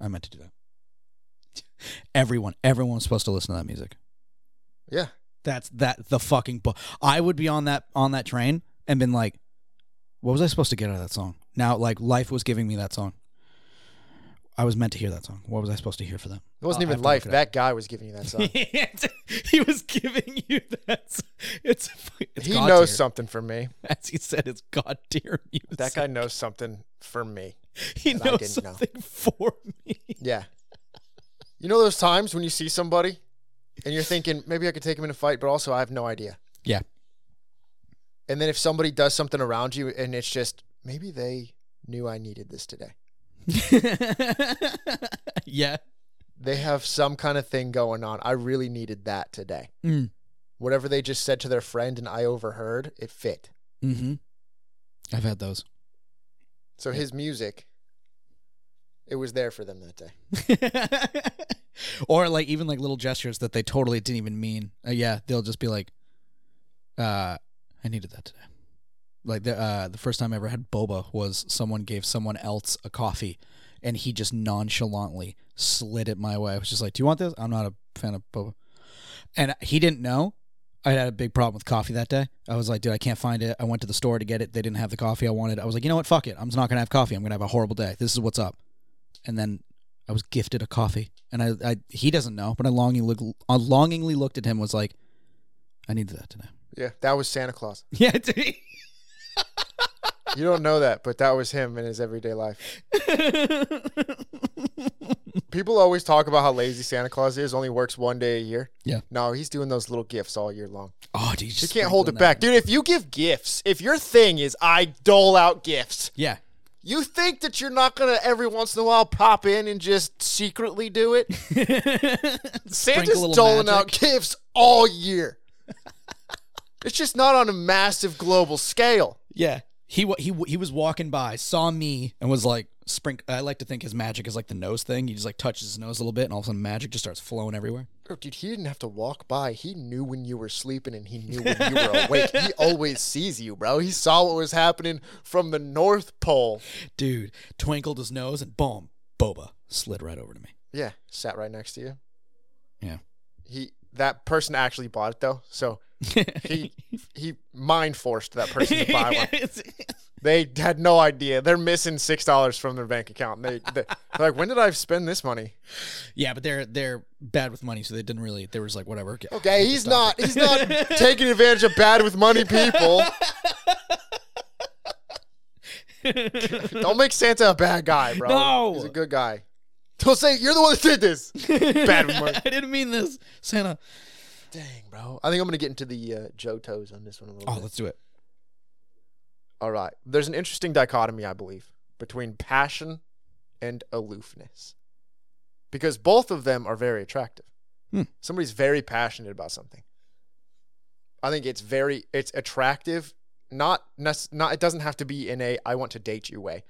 I meant to do that. Everyone everyone was supposed to listen to that music. Yeah. That's that the fucking bu- I would be on that on that train and been like what was I supposed to get out of that song? Now like life was giving me that song. I was meant to hear that song. What was I supposed to hear for that? It wasn't oh, I'll even life. look it up. That guy was giving you that song. he was giving you that. It's, it's he God knows tier. something for me. As he said, it's God tier music. That guy knows something for me. he knows didn't know. something for me. Yeah. You know those times when you see somebody and you're thinking maybe I could take him in a fight, but also I have no idea. Yeah. And then if somebody does something around you and it's just maybe they knew I needed this today. yeah. They have some kind of thing going on. I really needed that today. Mm. Whatever they just said to their friend and I overheard, it fit. Mm-hmm. I've had those. So his music, it was there for them that day. or like even like little gestures that they totally didn't even mean. Uh, yeah, they'll just be like, uh, "I needed that today." Like the uh, the first time I ever had boba was someone gave someone else a coffee, and he just nonchalantly slid it my way. I was just like, "Do you want this?" I'm not a fan of boba, and he didn't know. I had a big problem with coffee that day. I was like, dude, I can't find it. I went to the store to get it. They didn't have the coffee I wanted. I was like, you know what? Fuck it. I'm just not gonna have coffee. I'm gonna have a horrible day. This is what's up. And then I was gifted a coffee, and I, I he doesn't know, but I longingly, look, I longingly looked at him. Was like, I needed that today. Yeah, that was Santa Claus. Yeah, dude. You don't know that, but that was him in his everyday life. people always talk about how lazy Santa Claus is, only works one day a year. Yeah. No, he's doing those little gifts all year long. Oh, dude, You can't hold it back. Dude, if you give gifts, if your thing is I dole out gifts, Yeah. you think that you're not going to every once in a while pop in and just secretly do it? Santa's doling magic. out gifts all year. it's just not on a massive global scale. Yeah. He he he was walking by, saw me, and was like, "Sprink." I like to think his magic is like the nose thing. He just like touches his nose a little bit, and all of a sudden, magic just starts flowing everywhere. Oh, dude, he didn't have to walk by. He knew when you were sleeping and he knew when you were awake. He always sees you, bro. He saw what was happening from the North Pole. Dude twinkled his nose, and boom, boba slid right over to me. Yeah, sat right next to you. Yeah. He that person actually bought it though, so he he mind forced that person to buy one. They had no idea. They're missing six dollars from their bank account. They, they they're like, when did I spend this money? yeah, but they're they're bad with money, so they didn't really. There was like whatever. get- Okay, he's not he's not taking advantage of bad with money people. Don't make Santa a bad guy, bro. No. he's a good guy. Don't say you're the one that did this. bad with money. I didn't mean this, Santa. Dang, bro. I think I'm gonna get into the uh, Joe toes on this one a little Oh, bit. let's do it. All right. There's an interesting dichotomy, I believe, between passion and aloofness. Because both of them are very attractive. Hmm. Somebody's very passionate about something. I think it's very it's attractive, not nec- not it doesn't have to be in a I want to date you way,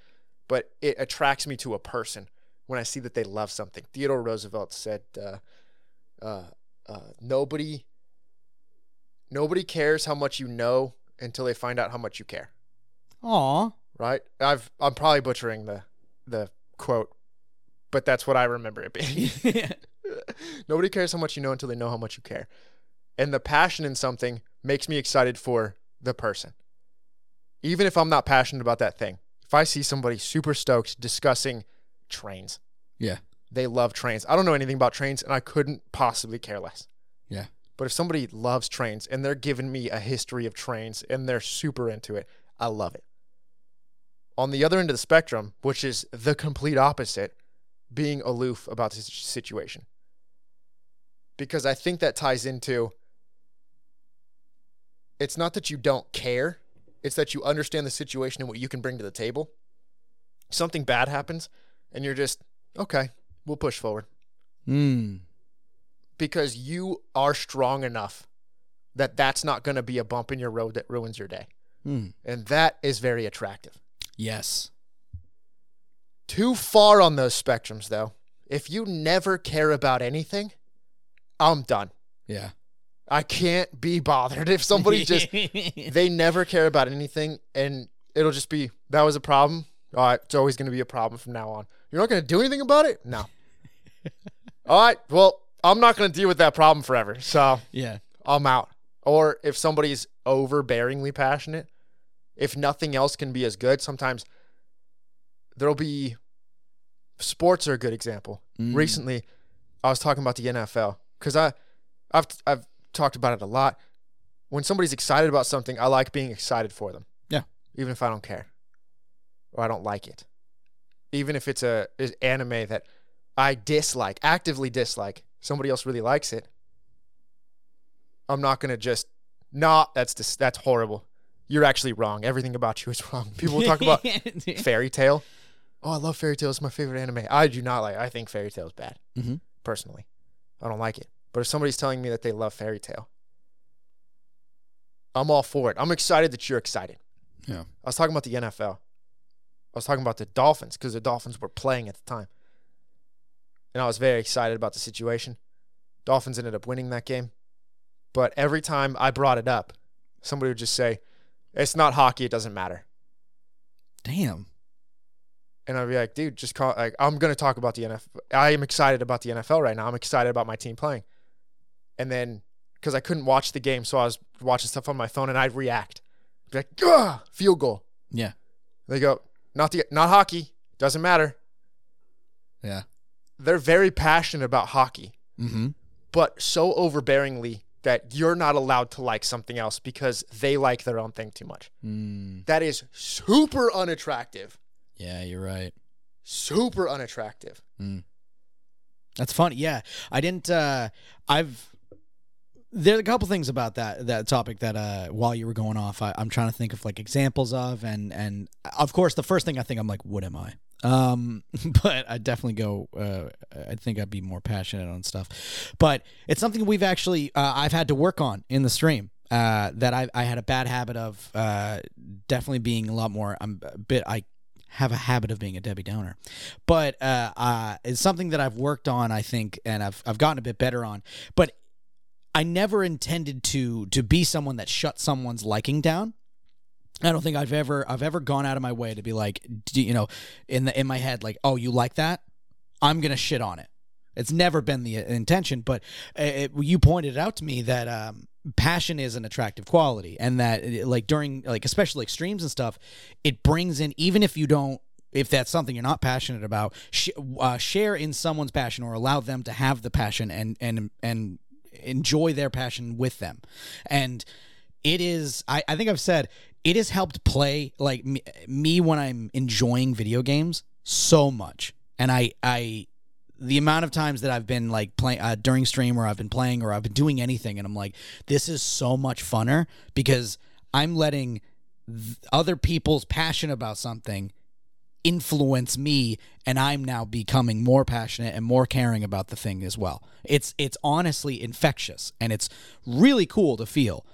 but it attracts me to a person when I see that they love something. Theodore Roosevelt said uh, uh, uh, nobody nobody cares how much you know until they find out how much you care Aw. right? I've I'm probably butchering the the quote, but that's what I remember it being. Nobody cares how much you know until they know how much you care. And the passion in something makes me excited for the person. Even if I'm not passionate about that thing. If I see somebody super stoked discussing trains, yeah. they love trains. I don't know anything about trains and I couldn't possibly care less. Yeah. But if somebody loves trains and they're giving me a history of trains and they're super into it, I love it. On the other end of the spectrum, which is the complete opposite, being aloof about the situation. Because I think that ties into it's not that you don't care, it's that you understand the situation and what you can bring to the table. Something bad happens and you're just, okay, we'll push forward Hmm. because you are strong enough that that's not going to be a bump in your road that ruins your day. Hmm. And that is very attractive. Yes. Too far on those spectrums, though. If you never care about anything, I'm done. Yeah. I can't be bothered if somebody just they never care about anything and it'll just be that was a problem. All right, it's always going to be a problem from now on. You're not going to do anything about it? No. All right, well, I'm not going to deal with that problem forever. So, yeah. I'm out. Or if somebody's overbearingly passionate, if nothing else can be as good, sometimes there'll be sports are a good example. Mm. Recently, I was talking about the NFL because I, I've I've talked about it a lot. When somebody's excited about something, I like being excited for them. Yeah. Even if I don't care or I don't like it, even if it's a is anime that I dislike, actively dislike, somebody else really likes it. I'm not gonna just nah. That's dis- that's horrible. You're actually wrong. Everything about you is wrong. People talk about Fairy Tail. Oh, I love Fairy Tail. It's my favorite anime. I do not like. I think Fairy Tail is bad. Mhm. Personally, I don't like it. But if somebody's telling me that they love Fairy Tail, I'm all for it. I'm excited that you're excited. Yeah. I was talking about the NFL. I was talking about the Dolphins because the Dolphins were playing at the time, and I was very excited about the situation. Dolphins ended up winning that game, but every time I brought it up, somebody would just say, "It's not hockey. It doesn't matter." Damn. And I'd be like, dude, just call. Like, I'm gonna talk about the NFL. I am excited about the NFL right now. I'm excited about my team playing. And then, because I couldn't watch the game, so I was watching stuff on my phone, and I'd react, be like, Ugh, field goal. Yeah. They go, not the, not hockey. Doesn't matter. Yeah. They're very passionate about hockey, Mm-hmm. but so overbearingly that you're not allowed to like something else because they like their own thing too much. Mm. That is super unattractive. Yeah, you're right. super unattractive. Mm. That's funny. Yeah, I didn't. uh I've there's a couple things about that that topic that uh while you were going off, I, I'm trying to think of like examples of, and and of course the first thing I think I'm like, what am I? Um, but I definitely go. Uh, I think I'd be more passionate on stuff, but it's something we've actually uh, I've had to work on in the stream. Uh, that I I had a bad habit of uh definitely being a lot more. I'm a bit I have a habit of being a Debbie Downer, but uh, uh, it's something that I've worked on. I think, and I've I've gotten a bit better on. But I never intended to to be someone that shut someone's liking down. I don't think I've ever I've ever gone out of my way to be like, you know, in the in my head like, oh, you like that? I'm gonna shit on it. It's never been the intention, but it, you pointed out to me that um, passion is an attractive quality, and that like during like especially extremes and stuff, it brings in even if you don't if that's something you're not passionate about, sh- uh, share in someone's passion or allow them to have the passion and and and enjoy their passion with them. And it is, I, I think I've said, it has helped play like me, me when I'm enjoying video games so much. And I, I, the amount of times that I've been like playing uh, during stream or I've been playing or I've been doing anything and I'm like, this is so much funner because I'm letting th- other people's passion about something influence me and I'm now becoming more passionate and more caring about the thing as well. It's it's honestly infectious and it's really cool to feel.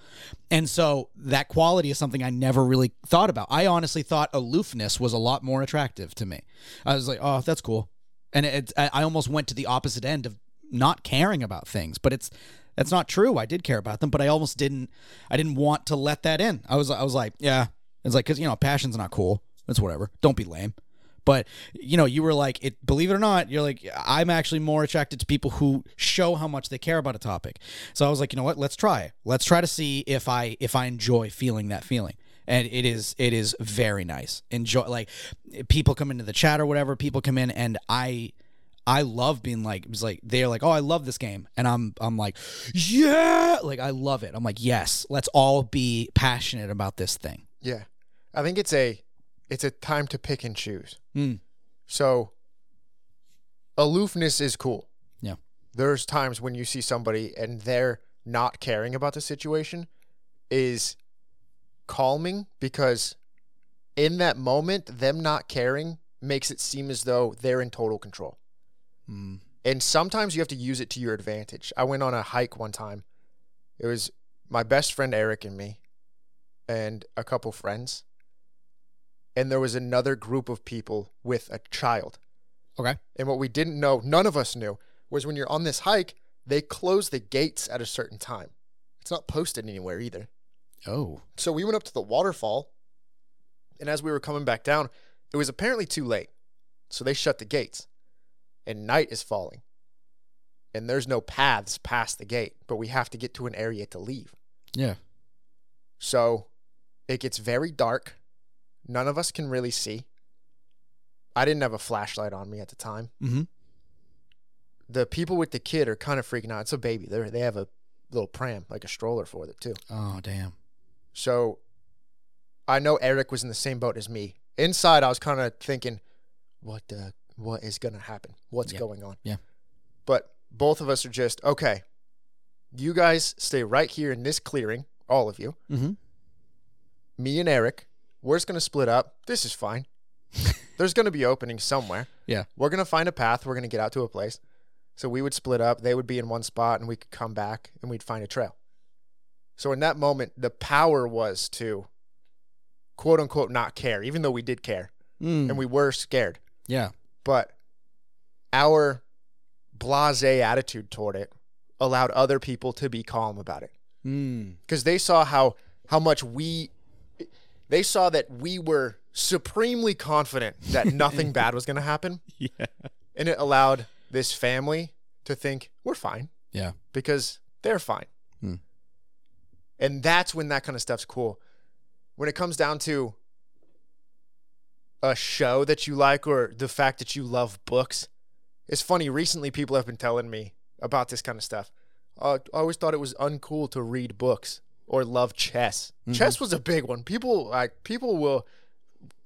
And so that quality is something I never really thought about. I honestly thought aloofness was a lot more attractive to me. I was like, "Oh, that's cool." And it, I almost went to the opposite end of not caring about things, but it's that's not true. I did care about them, but I almost didn't I didn't want to let that in. I was I was like, "Yeah, it's like cuz you know, passion's not cool." It's whatever. Don't be lame. But you know, you were like, it. Believe it or not, you're like, I'm actually more attracted to people who show how much they care about a topic. So I was like, you know what? Let's try. Let's try to see if I if I enjoy feeling that feeling. And it is it is very nice. Enjoy like people come into the chat or whatever. People come in and I I love being like it was like they're like, oh, I love this game, and I'm I'm like, yeah, like I love it. I'm like, yes, let's all be passionate about this thing. Yeah, I think it's a it's a time to pick and choose. Mm. So aloofness is cool. Yeah. There's times when you see somebody and they're not caring about the situation is calming because in that moment them not caring makes it seem as though they're in total control. Mm. And sometimes you have to use it to your advantage. I went on a hike one time. It was my best friend Eric and me and a couple friends and there was another group of people with a child. Okay. And what we didn't know, none of us knew, was when you're on this hike, they close the gates at a certain time. It's not posted anywhere either. Oh. So we went up to the waterfall, and as we were coming back down, it was apparently too late. So they shut the gates, and night is falling. And there's no paths past the gate, but we have to get to an area to leave. Yeah. So it gets very dark None of us can really see. I didn't have a flashlight on me at the time. Mm-hmm. The people with the kid are kind of freaking out. It's a baby. They they have a little pram, like a stroller for it too. Oh damn. So I know Eric was in the same boat as me. Inside, I was kind of thinking, what uh, what is gonna happen? What's Yeah. going on? Yeah. But both of us are just okay. You guys stay right here in this clearing, all of you. Mm-hmm. Me and Eric we're just going to split up. This is fine. There's going to be openings somewhere. Yeah. We're going to find a path. We're going to get out to a place. So we would split up. They would be in one spot and we could come back and we'd find a trail. So in that moment, the power was to quote unquote not care, even though we did care Mm. and we were scared. yeah. But our blase attitude toward it allowed other people to be calm about it Mm. because they saw how how much we they saw that we were supremely confident that nothing bad was going to happen Yeah. and it allowed this family to think we're fine Yeah. because they're fine Hmm. and that's when that kind of stuff's cool when it comes down to a show that you like or the fact that you love books it's funny recently people have been telling me about this kind of stuff uh, i always thought it was uncool to read books or love chess mm-hmm. chess was a big one people like people will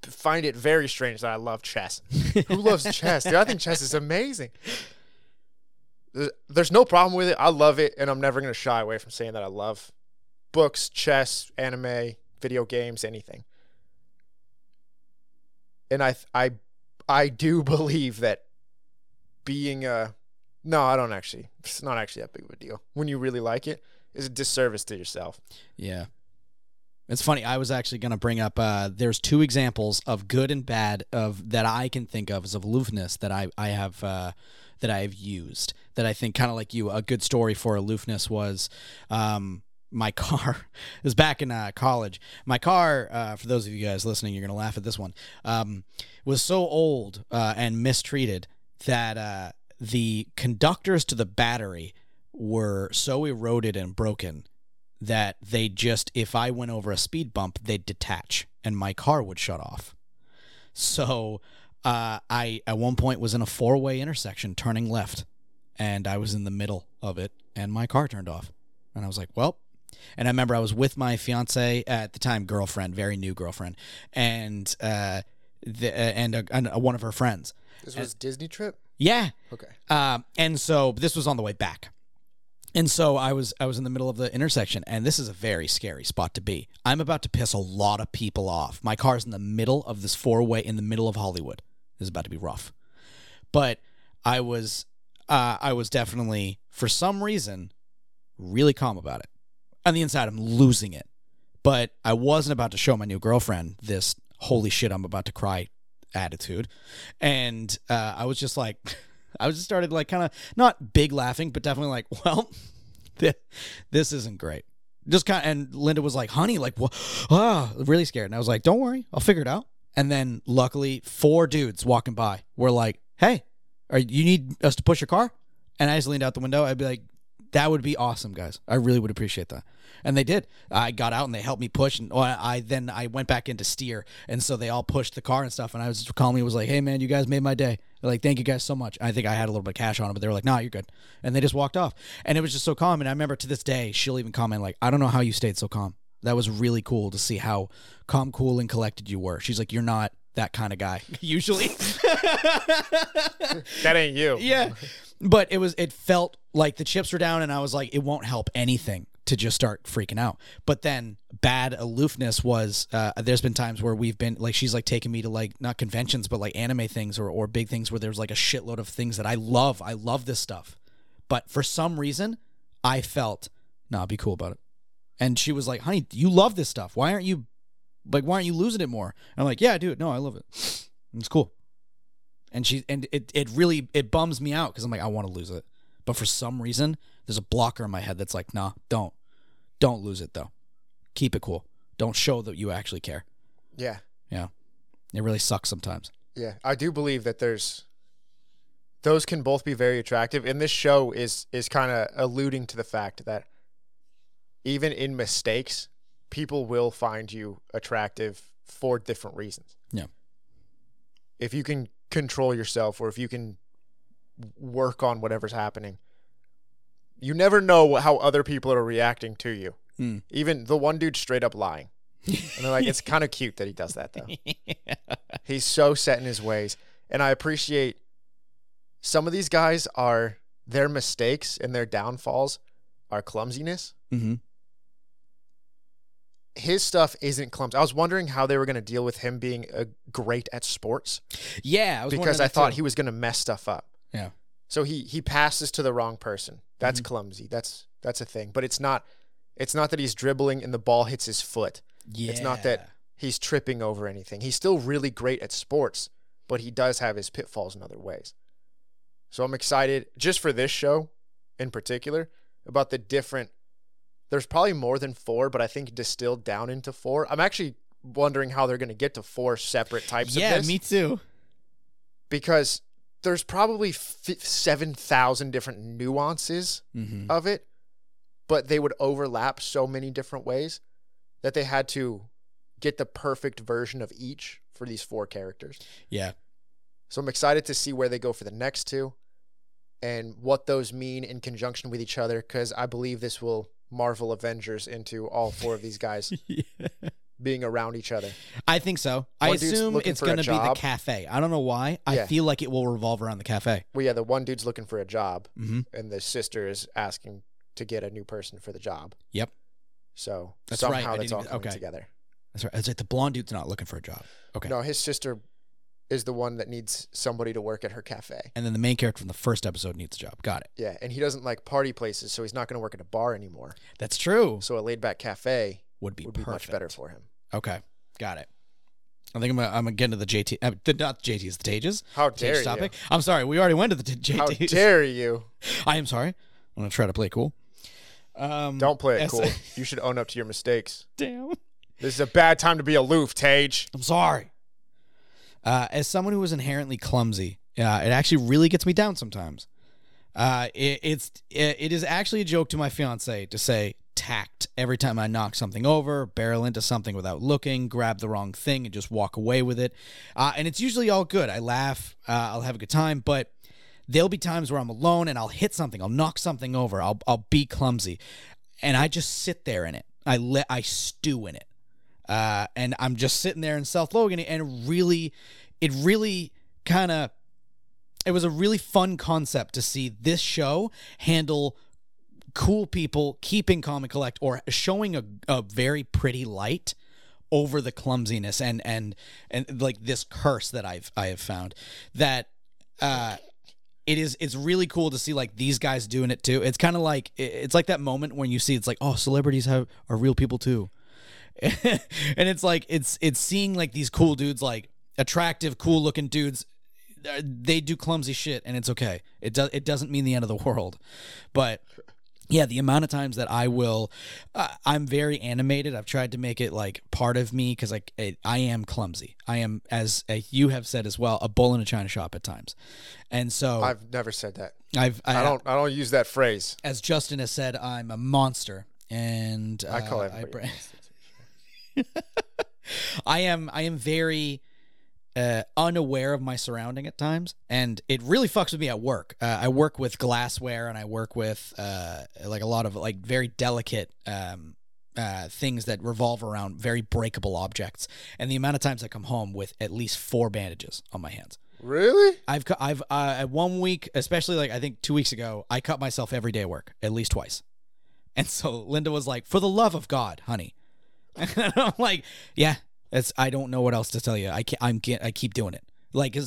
find it very strange that i love chess who loves chess dude i think chess is amazing There's, there's no problem with it. I love it, and I'm never gonna shy away from saying that I love books, chess, anime, video games, anything. And I I I do believe that being a no, I don't actually. It's not actually that big of a deal. When you really like it, is a disservice to yourself. Yeah. It's funny. I was actually going to bring up. Uh, there's two examples of good and bad of that I can think of as of aloofness that I I have uh, that I have used that I think kind of like you. A good story for aloofness was um, my car. it was back in uh, college. My car, uh, for those of you guys listening, you're gonna laugh at this one. Um, was so old uh, and mistreated that uh, the conductors to the battery were so eroded and broken that they just, if I went over a speed bump, they'd detach and my car would shut off. So uh, I, at one point, was in a four way intersection turning left and I was in the middle of it and my car turned off. And I was like, well, and I remember I was with my fiance at the time, girlfriend, very new girlfriend, and uh, the, uh, and, a, and a, one of her friends. This was Disney trip. Yeah, Okay. um, and so this was on the way back. And so I was I was in the middle of the intersection and this is a very scary spot to be. I'm about to piss a lot of people off. My car's in the middle of this four-way in the middle of Hollywood. This is about to be rough. But I was uh, I was definitely for some reason really calm about it. On the inside I'm losing it. But I wasn't about to show my new girlfriend this holy shit I'm about to cry attitude. And uh, I was just like I was just started like kind of not big laughing, but definitely like, well, this isn't great. Just kind and Linda was like, honey, like, what? Ah, really scared. And I was like, don't worry, I'll figure it out. And then luckily, four dudes walking by were like, hey, are you need us to push your car? And I just leaned out the window. I'd be like, that would be awesome, guys. I really would appreciate that. And they did. I got out and they helped me push, and well, I then I went back into steer, and so they all pushed the car and stuff. And I was calling me, was like, "Hey man, you guys made my day. They're like, thank you guys so much." I think I had a little bit of cash on them, but they were like, "Nah, you're good." And they just walked off, and it was just so calm. And I remember to this day, she'll even comment like, "I don't know how you stayed so calm. That was really cool to see how calm, cool, and collected you were." She's like, "You're not." That kind of guy, usually. That ain't you. yeah but it was it felt like the chips were down and i was like it won't help anything to just start freaking out. But then bad aloofness was uh, there's been times where we've been like she's like taking me to like not conventions but like anime things or, or big things where there's like a shitload of things that i love. I love this stuff. But for some reason i felt nah be cool about it. And she was like honey you love this stuff. Why aren't you like why aren't you losing it more? And i'm like yeah dude no i love it. It's cool. And she and it it really it bums me out because I'm like I want to lose it, but for some reason there's a blocker in my head that's like nah don't don't lose it though, keep it cool, don't show that you actually care. Yeah. Yeah, it really sucks sometimes. Yeah. I do believe that there's those can both be very attractive. And this show is is kind of alluding to the fact that even in mistakes, people will find you attractive for different reasons. Yeah. If you can control yourself or if you can work on whatever's happening, you never know how other people are reacting to you. Hmm. Even the one dude straight up lying. And they're like, it's kind of cute that he does that though. He's so set in his ways. And I appreciate some of these guys are their mistakes and their downfalls are clumsiness. Mm-hmm. His stuff isn't clumsy. I was wondering how they were going to deal with him being uh, great at sports Yeah, I was because I thought he was going to mess stuff up. Yeah. So he he passes to the wrong person. That's Mhm. clumsy. That's that's a thing. But it's not it's not that he's dribbling and the ball hits his foot. Yeah. It's not that he's tripping over anything. He's still really great at sports, but he does have his pitfalls in other ways. So I'm excited just for this show in particular about the different there's probably more than 4, but I think distilled down into 4. I'm actually wondering how they're going to get to four separate types Yeah, of this me too. because there's probably f- 7,000 different nuances Mm-hmm. of it, but they would overlap so many different ways that they had to get the perfect version of each for these four characters. Yeah. So I'm excited to see where they go for the next two and what those mean in conjunction with each other because I believe this will Marvel Avengers into all four of these guys. yeah. Being around each other. I think so. I One dude's assume it's going to be the cafe. I don't know why. I Yeah. feel like it will revolve around the cafe. Well, yeah, the one dude's looking for a job, Mm-hmm. and the sister is asking to get a new person for the job. Yep. So That's right, somehow I that's didn't all even- coming okay. together. That's right. It's like the blonde dude's not looking for a job. Okay. No, his sister is the one that needs somebody to work at her cafe. And then the main character from the first episode needs a job. Got it. Yeah, and he doesn't like party places, so he's not going to work at a bar anymore. That's true. So a laid back cafe Would be would be much better for him. Okay. Got it. I think I'm gonna, I'm gonna get into the JT. Uh, the, not JT's, the Tages. How Tage dare you? I'm sorry. We already went to the t- How dare you? I am sorry. I'm gonna try to play cool. Um, Don't play it yes. cool. You should own up to your mistakes. Damn. This is a bad time to be aloof, Tage. I'm sorry. Uh, as someone who is inherently clumsy, uh, it actually really gets me down sometimes. Uh, it, it's it, it is actually a joke to my fiance to say tact every time I knock something over, barrel into something without looking, grab the wrong thing, and just walk away with it. Uh, and it's usually all good. I laugh, uh, I'll have a good time, but there'll be times where I'm alone and I'll hit something, I'll knock something over, I'll I'll be clumsy, and I just sit there in it. I let I stew in it uh, and I'm just sitting there in South Logan, and really, it really kind of, it was a really fun concept to see this show handle cool people keeping calm and collect or showing a, a very pretty light over the clumsiness and and and like this curse that I've I have found that uh it is it's really cool to see like these guys doing it too. It's kind of like it's like that moment when you see it's like oh celebrities have are real people too. and it's like it's it's seeing like these cool dudes like attractive cool looking dudes uh, they do clumsy shit and it's okay it does it doesn't mean the end of the world but yeah the amount of times that i will uh, i'm very animated i've tried to make it like part of me because like it, i am clumsy i am as uh, you have said as well a bull in a china shop at times and so i've, never said that. I've I, I don't. I don't use that phrase. as justin has said i'm a monster and uh, I call I, everybody. br- I am I am very uh, unaware of my surrounding at times, and it really fucks with me at work. Uh, I work with glassware, and I work with uh, like a lot of like very delicate um, uh, things that revolve around very breakable objects. And the amount of times I come home with at least four bandages on my hands. Really? I've cu- I've uh, at one week, especially like I think two weeks ago, I cut myself every day at work at least twice. And so Linda was like, "For the love of God, honey," and I'm like, "Yeah, it's I don't know what else to tell you. I can't, I'm get, I keep doing it." Like, uh,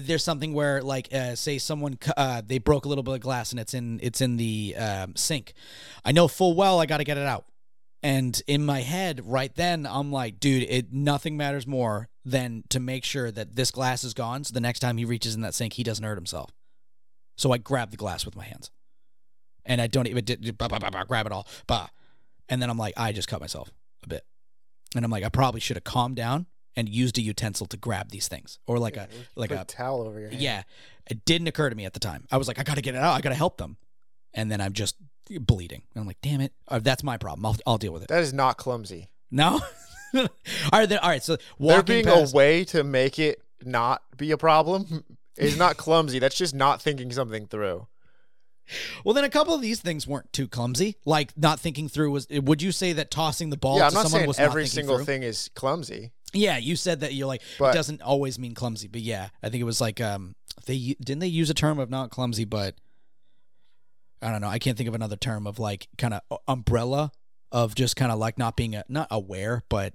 there's something where, like, uh, say someone uh, they broke a little bit of glass and it's in it's in the um, sink. I know full well I got to get it out. And in my head, right then, I'm like, dude, it nothing matters more than to make sure that this glass is gone. So the next time he reaches in that sink, he doesn't hurt himself. So I grab the glass with my hands, and I don't even grab it all, bah. and then I'm like, I just cut myself a bit, and I'm like, I probably should have calmed down and used a utensil to grab these things, or like a like a towel over your head. yeah. It didn't occur to me at the time. I was like, I got to get it out. I got to help them, and then I'm just bleeding. And I'm like, damn it, uh, that's my problem. I'll I'll deal with it. That is not clumsy. No. all right, then. All right. So There being past, a way to make it not be a problem is not clumsy. That's just not thinking something through. Well, then a couple of these things weren't too clumsy. Like not thinking through was. Would you say that tossing the ball yeah, I'm to not someone saying was every not thinking single through? thing is clumsy. Yeah, you said that you're like But- it doesn't always mean clumsy, but yeah, I think it was like um they didn't they use a term of not clumsy, but I don't know. I can't think of another term of like kind of umbrella of just kind of like not being a, not aware, but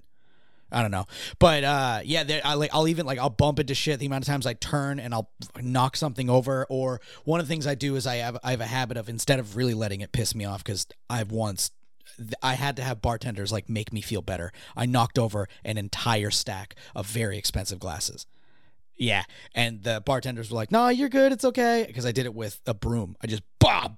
I don't know. But uh yeah, I like I'll even like I'll bump into shit the amount of times I turn and I'll knock something over or one of the things I do is I have I have a habit of instead of really letting it piss me off cuz I've once I had to have bartenders like make me feel better. I knocked over an entire stack of very expensive glasses. Yeah, and the bartenders were like, "No, you're good. It's okay." Because I did it with a broom. I just bob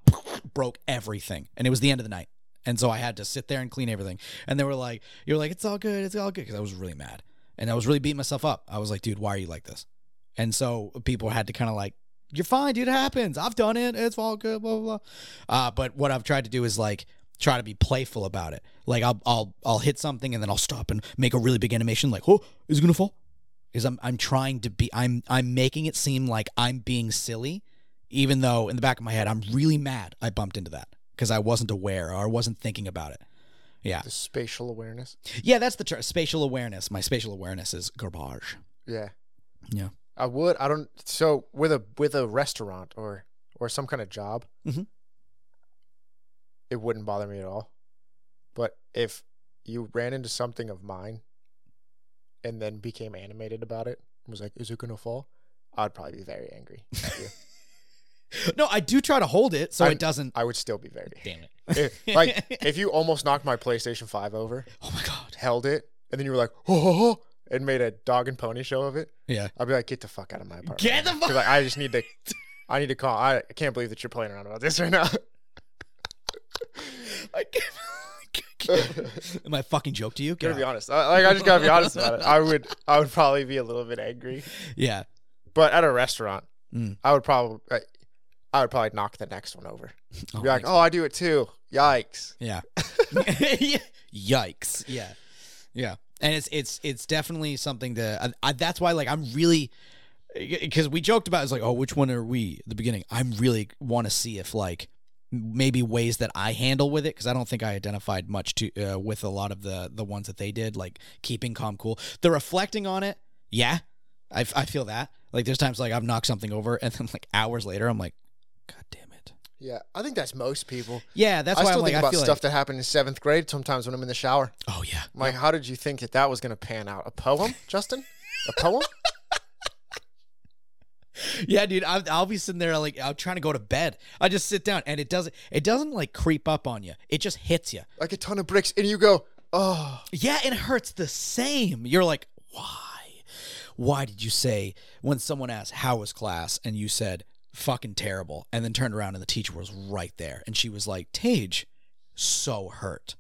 broke everything, and it was the end of the night. And so I had to sit there and clean everything. And they were like, "You're like, it's all good. It's all good." Because I was really mad, and I was really beating myself up. I was like, "Dude, why are you like this?" And so people had to kind of like, "You're fine, dude. It happens. I've done it. It's all good." Blah blah blah. Uh, but what I've tried to do is like try to be playful about it. Like I'll I'll I'll hit something and then I'll stop and make a really big animation. Like, "Oh, is it gonna fall?" Because I'm I'm trying to be I'm I'm making it seem like I'm being silly, even though in the back of my head I'm really mad I bumped into that because I wasn't aware or I wasn't thinking about it. Yeah. The spatial awareness. Yeah, that's the term. Spatial awareness. My spatial awareness is garbage. Yeah. Yeah. I would. I don't. So with a with a restaurant or or some kind of job, Mhm. it wouldn't bother me at all. But if you ran into something of mine, and then became animated about it, and was like, "Is it gonna fall?" I'd probably be very angry. At you. No, I do try to hold it so I'm- it doesn't. I would still be very. Damn it. If, like if you almost knocked my PlayStation Five over, oh my god. held it, and then you were like, "Oh," and made a dog and pony show of it, Yeah. I'd be like, "Get the fuck out of my apartment." Get the fuck. 'Cause, like, I just need to. I need to call. I, I can't believe that you're playing around about this right now. I can't. Am I fucking joke to you? Get gotta be honest. I, like I just gotta be honest about it. I would. I would probably be a little bit angry, Yeah. but at a restaurant, Mm. I would probably. I, I would probably knock the next one over. Oh, be like. "Oh, I do it too." Yikes! Yeah. Yikes. Yeah. Yeah. And it's it's it's definitely something that I, I, that's why like I'm really because we joked about it's like oh which one are we at the beginning I'm really want to see if like maybe ways that I handle with it because I don't think I identified much to uh, with a lot of the the ones that they did like keeping calm cool the reflecting on it yeah I, I feel that like there's times like I've knocked something over and then like hours later I'm like god damn it Yeah, I think that's most people. yeah that's I why still I'm like think I about stuff like that happened in seventh grade sometimes when I'm in the shower. oh yeah I'm like, how did you think that that was gonna pan out? A poem, Justin? A poem? Yeah, dude, I'll, I'll be sitting there like I'm trying to go to bed. I just sit down and it doesn't it doesn't like creep up on you. It just hits you. like a ton of bricks, and you go, "Oh, Yeah, and it hurts the same. You're like, why? Why did you say when someone asked how was class and you said fucking terrible and then turned around and the teacher was right there and she was like, Tage, so hurt.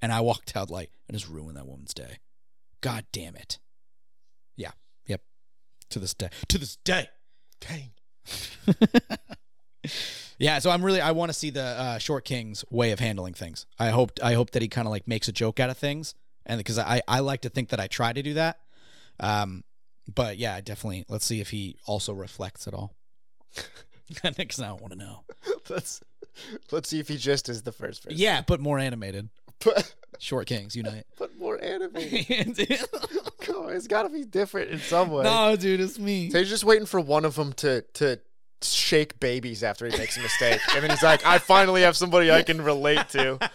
And I walked out like, I just ruined that woman's day. God damn it. Yeah. Yep. To this day. To this day. dang." Yeah, so I'm really I want to see the uh, Short King's way of handling things. I hope I hope that he kind of like makes a joke out of things, and because I I like to think that I try to do that. Um, but yeah, definitely. Let's see if he also reflects at all. Because I don't want to know. let's let's see if he just is the first person. Yeah, but more animated. But, Short Kings unite. but more animated. no, it's got to be different in some way. dude, it's me. So he's just waiting for one of them to to shake babies after he makes a mistake, and then he's like, "I finally have somebody I can relate to."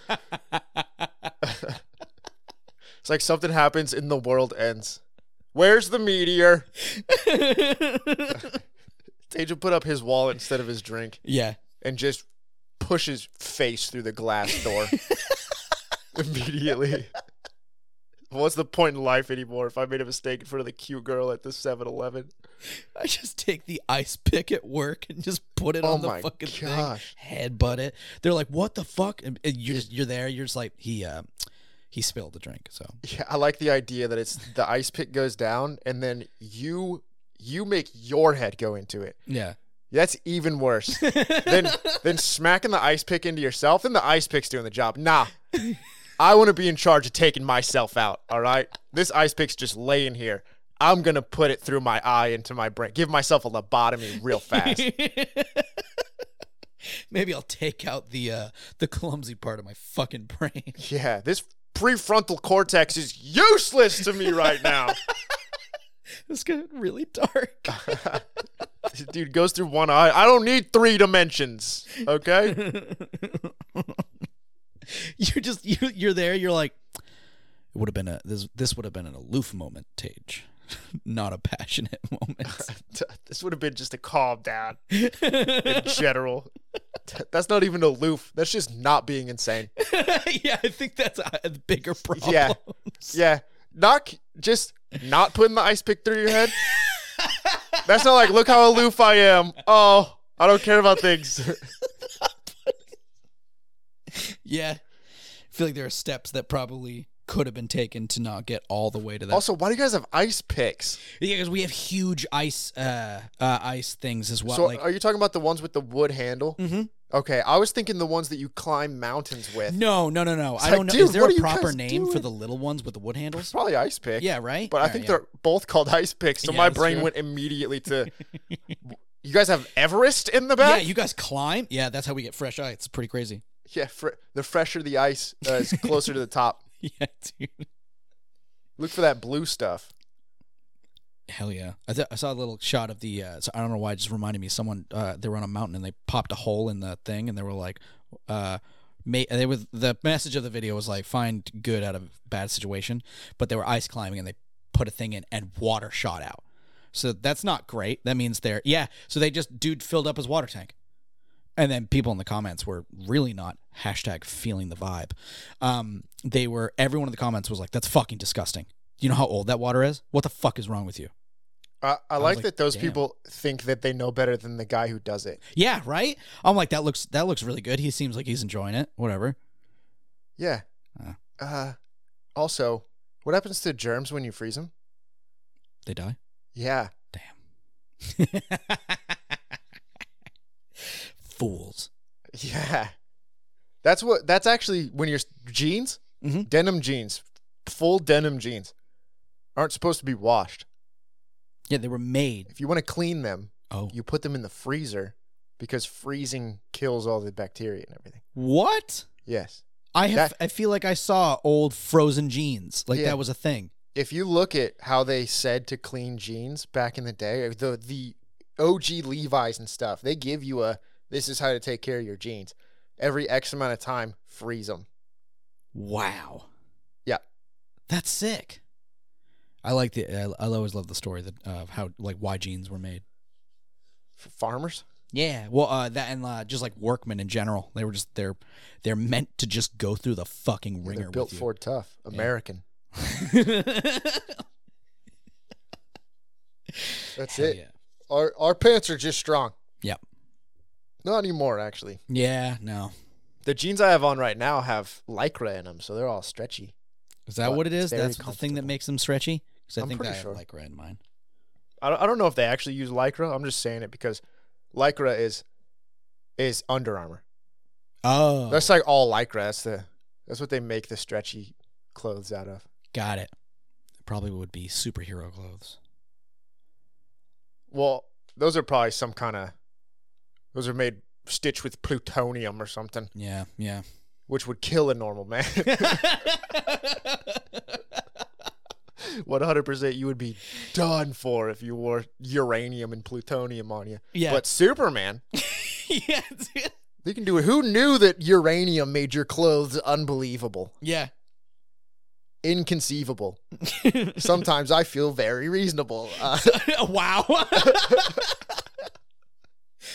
it's like something happens and the world ends. Where's the meteor? Will put up his wallet instead of his drink yeah. and just push his face through the glass door immediately. What's the point in life anymore if I made a mistake in front of the cute girl at the 7 Eleven? I just take the ice pick at work and just put it Oh on the my fucking gosh. thing, headbutt it. They're like, "What the fuck?" And and you're just, you're there. You're just like, he uh, he spilled the drink. So Yeah, I like the idea that it's the ice pick goes down and then you you make your head go into it. yeah, That's even worse than than smacking the ice pick into yourself. Then the ice pick's doing the job. Nah, I want to be in charge of taking myself out. All right, this ice pick's just laying here. I'm gonna put it through my eye into my brain. Give myself a lobotomy real fast. Maybe I'll take out the uh, the clumsy part of my fucking brain. yeah, this prefrontal cortex is useless to me right now. It's getting really dark. Dude goes through one eye. I don't need three dimensions. Okay. you're just you, you're there. You're like, it would have been a this this would have been an aloof moment, Tage, not a passionate moment. this would have been just a calm down in general. That's not even aloof. That's just not being insane. yeah, I think that's uh, a, a bigger problem. Yeah. Yeah. Not just not putting the ice pick through your head. That's not like, look how aloof I am. Oh, I don't care about things. Yeah. I feel like there are steps that probably could have been taken to not get all the way to that. also, why do you guys have ice picks? yeah, because we have huge ice uh, uh ice things as well. So, like are you talking about the ones with the wood handle? Mhm. Okay, I was thinking the ones that you climb mountains with. no, no, no, no. I like, don't know. Is there a proper name for the little ones with the wood handles? Probably ice pick. Yeah, right. But I Alright, think yeah. they're both called ice picks. So Yeah, my brain true. went immediately to. you guys have Everest in the back. Yeah, you guys climb. Yeah, that's how we get fresh ice. It's pretty crazy. Yeah, fr- the fresher the ice uh, is closer to the top. yeah, dude. Look for that blue stuff. Hell yeah! I, th- I saw a little shot of the. Uh, so I don't know why it just reminded me. Someone uh, they were on a mountain and they popped a hole in the thing and they were like, uh, they was the message of the video was like find good out of bad situation, but they were ice climbing and they put a thing in and water shot out. So that's not great. That means they're yeah. So they just dude filled up his water tank, and then people in the comments were really not hashtag feeling the vibe. Um, they were everyone in the comments was like, "That's fucking disgusting." You know how old that water is? What the fuck is wrong with you? I, I was like, like, that those damn. people think that they know better than the guy who does it. Yeah, right. I'm like that looks that looks really good. He seems like he's enjoying it. Whatever. Yeah. Uh. Uh, also, what happens to germs when you freeze them? They die. Yeah. Damn. Fools. Yeah. That's what. That's actually when your jeans, Mhm. denim jeans, full denim jeans, aren't supposed to be washed. Yeah, they were made. If you want to clean them, Oh, you put them in the freezer because freezing kills all the bacteria and everything. what? Yes. I have. That- I feel like I saw old frozen jeans. Like Yeah. that was a thing. If you look at how they said to clean jeans back in the day, the the OG Levi's and stuff, they give you a this is how to take care of your jeans. Every X amount of time, freeze them. Wow. Yeah. That's sick. I like the. I, I always love the story that of how like why jeans were made. For farmers? Yeah, well, uh, that and uh, just like workmen in general, they were just they're they're meant to just go through the fucking wringer They're built with you. for tough. American. That's Hell it. Yeah. Our our pants are just strong. Yep. Not anymore, actually. Yeah. No. The jeans I have on right now have lycra in them, so they're all stretchy. Is that But what it is? That's the thing that makes them stretchy. Because I I'm think I pretty have sure. lycra in mine. I don't, I don't know if they actually use lycra. I'm just saying it because lycra is is Under Armour. Oh, That's like all lycra. That's the that's what they make the stretchy clothes out of. got it. Probably would be superhero clothes. Well, those are probably some kind of those are made stitched with plutonium or something, Yeah. Yeah. which would kill a normal man. 100% you would be done for if you wore uranium and plutonium on you. yeah. But Superman, yeah. dude. they can do it. Who knew that uranium made your clothes unbelievable? Yeah. Inconceivable. Sometimes I feel very reasonable. Uh, wow.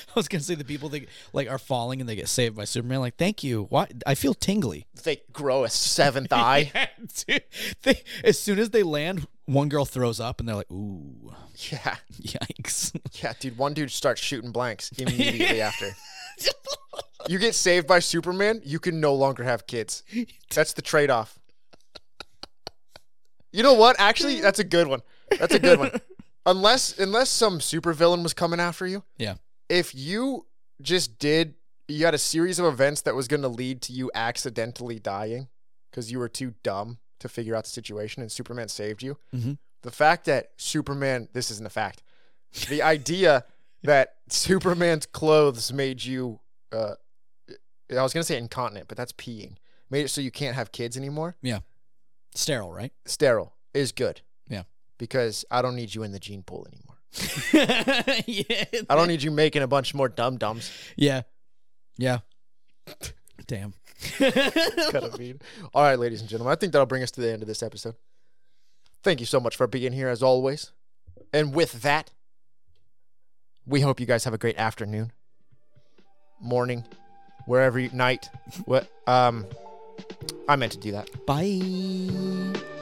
I was gonna say the people that like are falling and they get saved by Superman. Like, thank you. Why? I feel tingly. they grow a seventh eye. Yeah, dude. They, as soon as they land, one girl throws up and they're like, "Ooh, Yeah. yikes!" Yeah, dude, one dude starts shooting blanks immediately after. You get saved by Superman, you can no longer have kids. That's the trade off. You know what? Actually, that's a good one. That's a good one. Unless unless some supervillain was coming after you. Yeah. If you just did you had a series of events that was going to lead to you accidentally dying because you were too dumb to figure out the situation and Superman saved you. Mhm. The fact that Superman, this isn't a fact. The idea that Superman's clothes made you, uh, I was going to say incontinent, but that's peeing. Made it so you can't have kids anymore. Yeah. Sterile, right? Sterile is good. Yeah. Because I don't need you in the gene pool anymore. yeah. I don't need you making a bunch more dum dums. Yeah. Yeah. Damn. kind of mean. All right, ladies and gentlemen, I think that'll bring us to the end of this episode. Thank you so much for being here as always. And with that, we hope you guys have a great afternoon, morning, wherever you, night. What um I meant to do that. Bye.